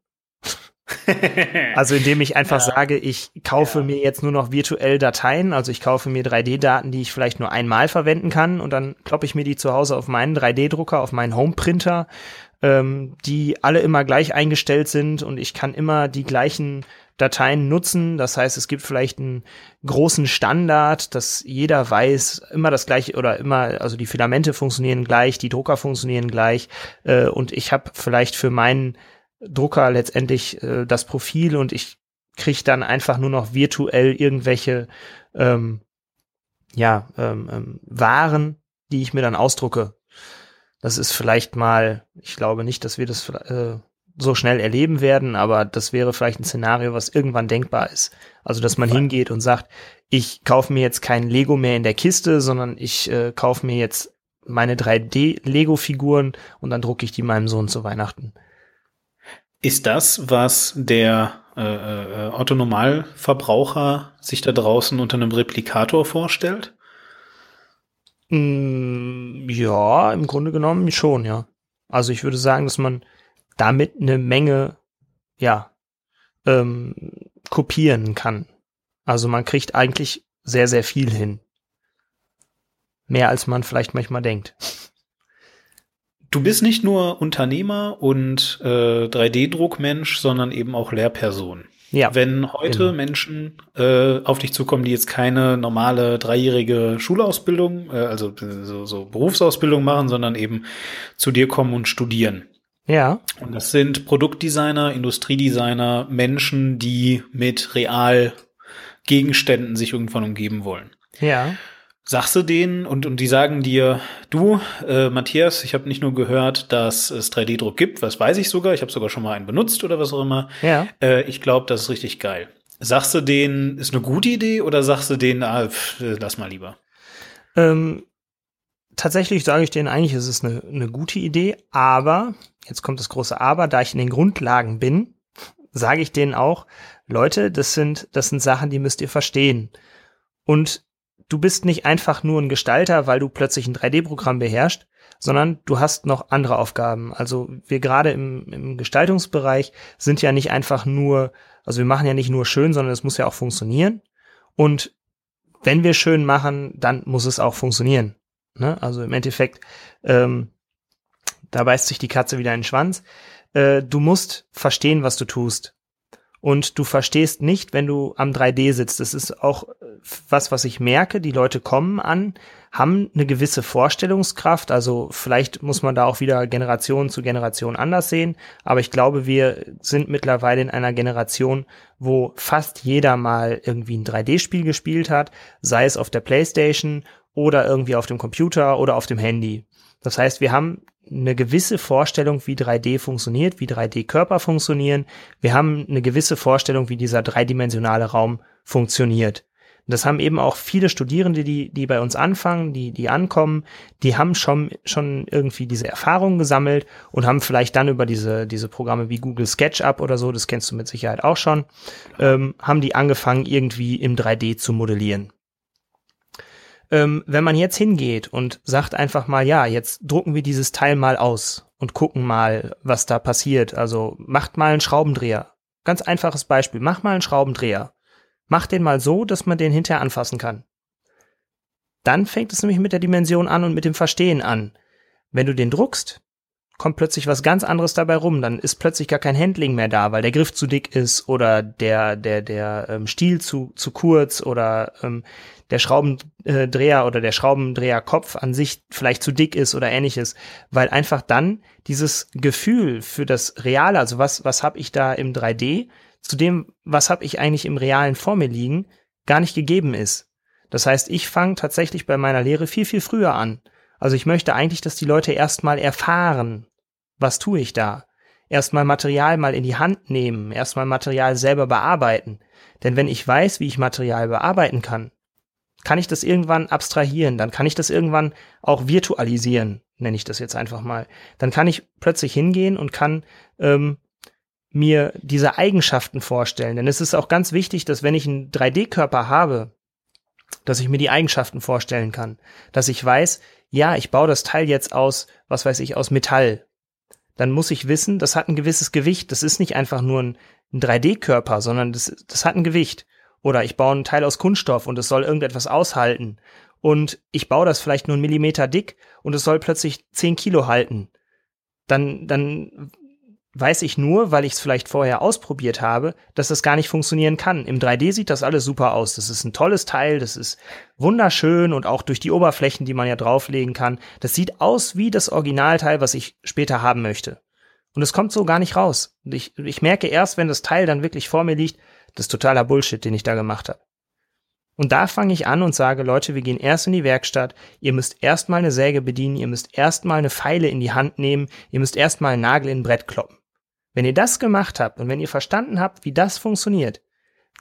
Also indem ich einfach Ja. sage, ich kaufe Ja. mir jetzt nur noch virtuell Dateien, also ich kaufe mir 3D-Daten, die ich vielleicht nur einmal verwenden kann und dann kloppe ich mir die zu Hause auf meinen 3D-Drucker, auf meinen Home-Printer, ähm, die alle immer gleich eingestellt sind und ich kann immer die gleichen Dateien nutzen. Das heißt, es gibt vielleicht einen großen Standard, dass jeder weiß, immer das gleiche oder immer, also die Filamente funktionieren gleich, die Drucker funktionieren gleich äh, und ich habe vielleicht für meinen Drucker letztendlich äh, das Profil und ich kriege dann einfach nur noch virtuell irgendwelche ähm, ja, ähm, ähm, Waren, die ich mir dann ausdrucke. Das ist vielleicht mal, ich glaube nicht, dass wir das äh, so schnell erleben werden, aber das wäre vielleicht ein Szenario, was irgendwann denkbar ist. Also, dass man hingeht und sagt, ich kaufe mir jetzt kein Lego mehr in der Kiste, sondern ich äh, kaufe mir jetzt meine 3D-Lego-Figuren und dann drucke ich die meinem Sohn zu Weihnachten. Ist das, was der äh, äh, Autonormalverbraucher sich da draußen unter einem Replikator vorstellt? Mm, ja, im Grunde genommen schon, ja. Also ich würde sagen, dass man damit eine Menge, ja, ähm, kopieren kann. Also man kriegt eigentlich sehr, sehr viel hin. Mehr als man vielleicht manchmal denkt. Du bist nicht nur Unternehmer und äh, 3D-Druckmensch, sondern eben auch Lehrperson. Ja, Wenn heute Genau. Menschen äh, auf dich zukommen, die jetzt keine normale dreijährige Schulausbildung, äh, also so, so Berufsausbildung machen, sondern eben zu dir kommen und studieren. Ja, Und das sind Produktdesigner, Industriedesigner, Menschen, die mit real Gegenständen sich irgendwann umgeben wollen. ja, Sagst du denen und, und die sagen dir, du, äh, Matthias, ich habe nicht nur gehört, dass es 3D-Druck gibt, was weiß ich sogar, ich habe sogar schon mal einen benutzt oder was auch immer. ja. Äh, ich glaube, das ist richtig geil. Sagst du denen, ist eine gute Idee oder sagst du denen, ah, pff, lass mal lieber? Ähm, tatsächlich sage ich denen eigentlich, es ist eine, eine gute Idee, aber, jetzt kommt das große Aber, da ich in den Grundlagen bin, sage ich denen auch, Leute, das sind, das sind Sachen, die müsst ihr verstehen. Und du bist nicht einfach nur ein Gestalter, weil du plötzlich ein 3D-Programm beherrschst, sondern du hast noch andere Aufgaben. Also wir gerade im, im Gestaltungsbereich sind ja nicht einfach nur, also wir machen ja nicht nur schön, sondern es muss ja auch funktionieren. Und wenn wir schön machen, dann muss es auch funktionieren. Ne? Also im Endeffekt, ähm, da beißt sich die Katze wieder in den Schwanz. Äh, du musst verstehen, was du tust und du verstehst nicht, wenn du am 3D sitzt. Das ist auch äh, was, was ich merke. Die Leute kommen an, haben eine gewisse Vorstellungskraft. Also vielleicht muss man da auch wieder Generation zu Generation anders sehen. Aber ich glaube, wir sind mittlerweile in einer Generation, wo fast jeder mal irgendwie ein 3D-Spiel gespielt hat, sei es auf der Playstation oder irgendwie auf dem Computer oder auf dem Handy. Das heißt, wir haben eine gewisse Vorstellung, wie 3D funktioniert, wie 3D-Körper funktionieren. Wir haben eine gewisse Vorstellung, wie dieser dreidimensionale Raum funktioniert. Das haben eben auch viele Studierende, die, die bei uns anfangen, die, die ankommen, die haben schon, schon irgendwie diese Erfahrungen gesammelt und haben vielleicht dann über diese, diese Programme wie Google SketchUp oder so, das kennst du mit Sicherheit auch schon, ähm, haben die angefangen, irgendwie im 3D zu modellieren. Ähm, wenn man jetzt hingeht und sagt einfach mal, ja, jetzt drucken wir dieses Teil mal aus und gucken mal, was da passiert. Also macht mal einen Schraubendreher. Ganz einfaches Beispiel. Mach mal einen Schraubendreher. Mach den mal so, dass man den hinterher anfassen kann. Dann fängt es nämlich mit der Dimension an und mit dem Verstehen an. Wenn du den druckst, kommt plötzlich was ganz anderes dabei rum. Dann ist plötzlich gar kein Handling mehr da, weil der Griff zu dick ist oder der der der ähm, Stiel zu zu kurz oder ähm, der Schraubendreher oder der Schraubendreherkopf an sich vielleicht zu dick ist oder ähnliches, weil einfach dann dieses Gefühl für das Reale, also was, was habe ich da im 3D, zu dem, was habe ich eigentlich im Realen vor mir liegen, gar nicht gegeben ist. Das heißt, ich fange tatsächlich bei meiner Lehre viel, viel früher an. Also ich möchte eigentlich, dass die Leute erstmal erfahren, was tue ich da. Erstmal Material mal in die Hand nehmen, erstmal Material selber bearbeiten. Denn wenn ich weiß, wie ich Material bearbeiten kann, kann ich das irgendwann abstrahieren, dann kann ich das irgendwann auch virtualisieren, nenne ich das jetzt einfach mal. Dann kann ich plötzlich hingehen und kann ähm, mir diese Eigenschaften vorstellen. Denn es ist auch ganz wichtig, dass wenn ich einen 3D-Körper habe, dass ich mir die Eigenschaften vorstellen kann. Dass ich weiß, ja, ich baue das Teil jetzt aus, was weiß ich, aus Metall. Dann muss ich wissen, das hat ein gewisses Gewicht. Das ist nicht einfach nur ein, ein 3D-Körper, sondern das, das hat ein Gewicht. Oder ich baue ein Teil aus Kunststoff und es soll irgendetwas aushalten. Und ich baue das vielleicht nur einen Millimeter dick und es soll plötzlich zehn Kilo halten. Dann, dann weiß ich nur, weil ich es vielleicht vorher ausprobiert habe, dass das gar nicht funktionieren kann. Im 3D sieht das alles super aus. Das ist ein tolles Teil, das ist wunderschön und auch durch die Oberflächen, die man ja drauflegen kann. Das sieht aus wie das Originalteil, was ich später haben möchte. Und es kommt so gar nicht raus. Ich, ich merke erst, wenn das Teil dann wirklich vor mir liegt, das ist totaler Bullshit, den ich da gemacht habe. Und da fange ich an und sage, Leute, wir gehen erst in die Werkstatt, ihr müsst erstmal eine Säge bedienen, ihr müsst erstmal eine Pfeile in die Hand nehmen, ihr müsst erstmal einen Nagel in ein Brett kloppen. Wenn ihr das gemacht habt und wenn ihr verstanden habt, wie das funktioniert,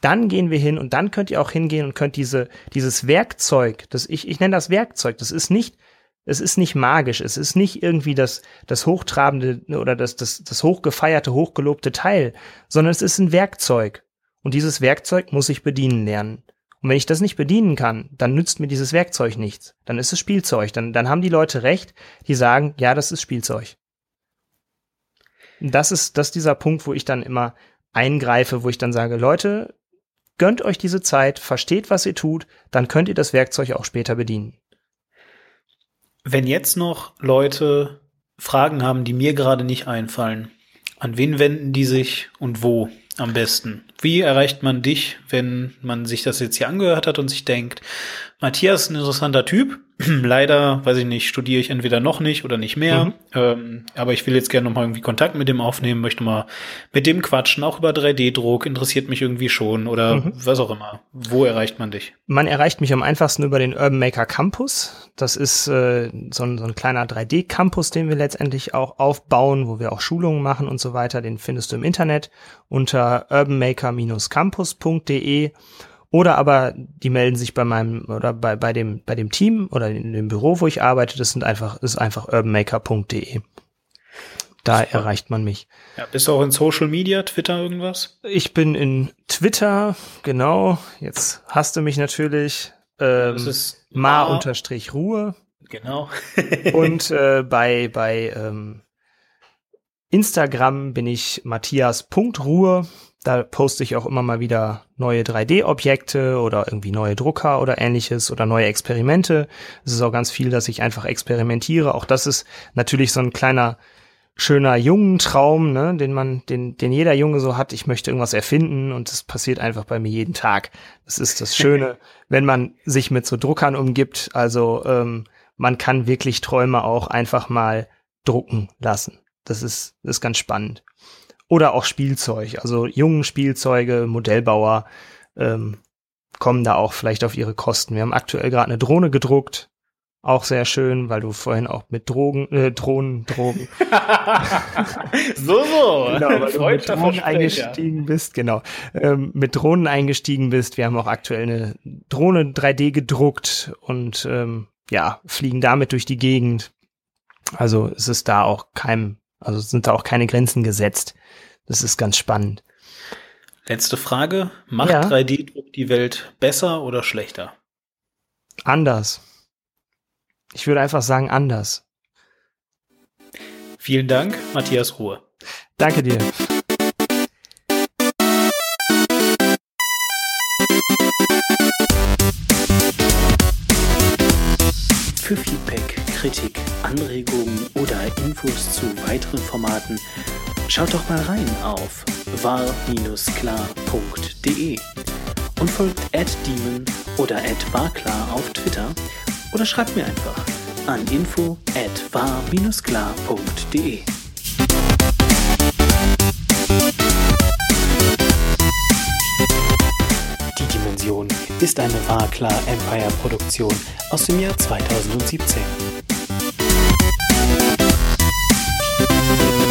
dann gehen wir hin und dann könnt ihr auch hingehen und könnt diese, dieses Werkzeug, das ich, ich nenne das Werkzeug, das ist nicht, es ist nicht magisch, es ist nicht irgendwie das, das hochtrabende oder das, das, das hochgefeierte, hochgelobte Teil, sondern es ist ein Werkzeug. Und dieses Werkzeug muss ich bedienen lernen. Und wenn ich das nicht bedienen kann, dann nützt mir dieses Werkzeug nichts. Dann ist es Spielzeug. Dann, dann haben die Leute recht, die sagen, ja, das ist Spielzeug. Das ist, das ist dieser Punkt, wo ich dann immer eingreife, wo ich dann sage, Leute, gönnt euch diese Zeit, versteht, was ihr tut, dann könnt ihr das Werkzeug auch später bedienen. Wenn jetzt noch Leute Fragen haben, die mir gerade nicht einfallen, an wen wenden die sich und wo? am besten? Wie erreicht man dich, wenn man sich das jetzt hier angehört hat und sich denkt, Matthias ist ein interessanter Typ. Leider, weiß ich nicht, studiere ich entweder noch nicht oder nicht mehr. Mhm. Ähm, aber ich will jetzt gerne noch mal irgendwie Kontakt mit dem aufnehmen, möchte mal mit dem quatschen, auch über 3D-Druck, interessiert mich irgendwie schon oder mhm. was auch immer. Wo erreicht man dich? Man erreicht mich am einfachsten über den Urban Maker Campus. Das ist äh, so, ein, so ein kleiner 3D-Campus, den wir letztendlich auch aufbauen, wo wir auch Schulungen machen und so weiter. Den findest du im Internet unter urbanmaker-campus.de Oder aber die melden sich bei meinem oder bei, bei dem bei dem Team oder in dem Büro, wo ich arbeite. Das sind einfach ist einfach urbanmaker.de. Da Super. erreicht man mich. Ja, bist du auch in Social Media, Twitter irgendwas? Ich bin in Twitter, genau. Jetzt hast du mich natürlich. Ähm, das ist Ma-Ruhe. Genau. und äh, bei, bei ähm, Instagram bin ich Matthias.ruhe. Da poste ich auch immer mal wieder neue 3D-Objekte oder irgendwie neue Drucker oder ähnliches oder neue Experimente. Es ist auch ganz viel, dass ich einfach experimentiere. Auch das ist natürlich so ein kleiner schöner jungen Traum, ne, den man, den, den jeder Junge so hat. Ich möchte irgendwas erfinden und das passiert einfach bei mir jeden Tag. Das ist das Schöne, wenn man sich mit so Druckern umgibt. Also ähm, man kann wirklich Träume auch einfach mal drucken lassen. Das ist, das ist ganz spannend. Oder auch Spielzeug, also jungen Spielzeuge, Modellbauer ähm, kommen da auch vielleicht auf ihre Kosten. Wir haben aktuell gerade eine Drohne gedruckt, auch sehr schön, weil du vorhin auch mit Drogen, äh, Drohnen, Drogen. so, so. Genau, weil du mit Drohnen eingestiegen bist, genau. Ähm, mit Drohnen eingestiegen bist. Wir haben auch aktuell eine Drohne 3D gedruckt und ähm, ja, fliegen damit durch die Gegend. Also es ist da auch kein, also sind da auch keine Grenzen gesetzt. Das ist ganz spannend. Letzte Frage. Macht ja? 3D-Druck die Welt besser oder schlechter? Anders. Ich würde einfach sagen anders. Vielen Dank, Matthias Ruhe. Danke dir. Für Feedback, Kritik, Anregungen Infos zu weiteren Formaten schaut doch mal rein auf war-klar.de und folgt @demon oder @warklar auf Twitter oder schreibt mir einfach an info at war-klar.de. Die Dimension ist eine War Klar Empire Produktion aus dem Jahr 2017. Thank you.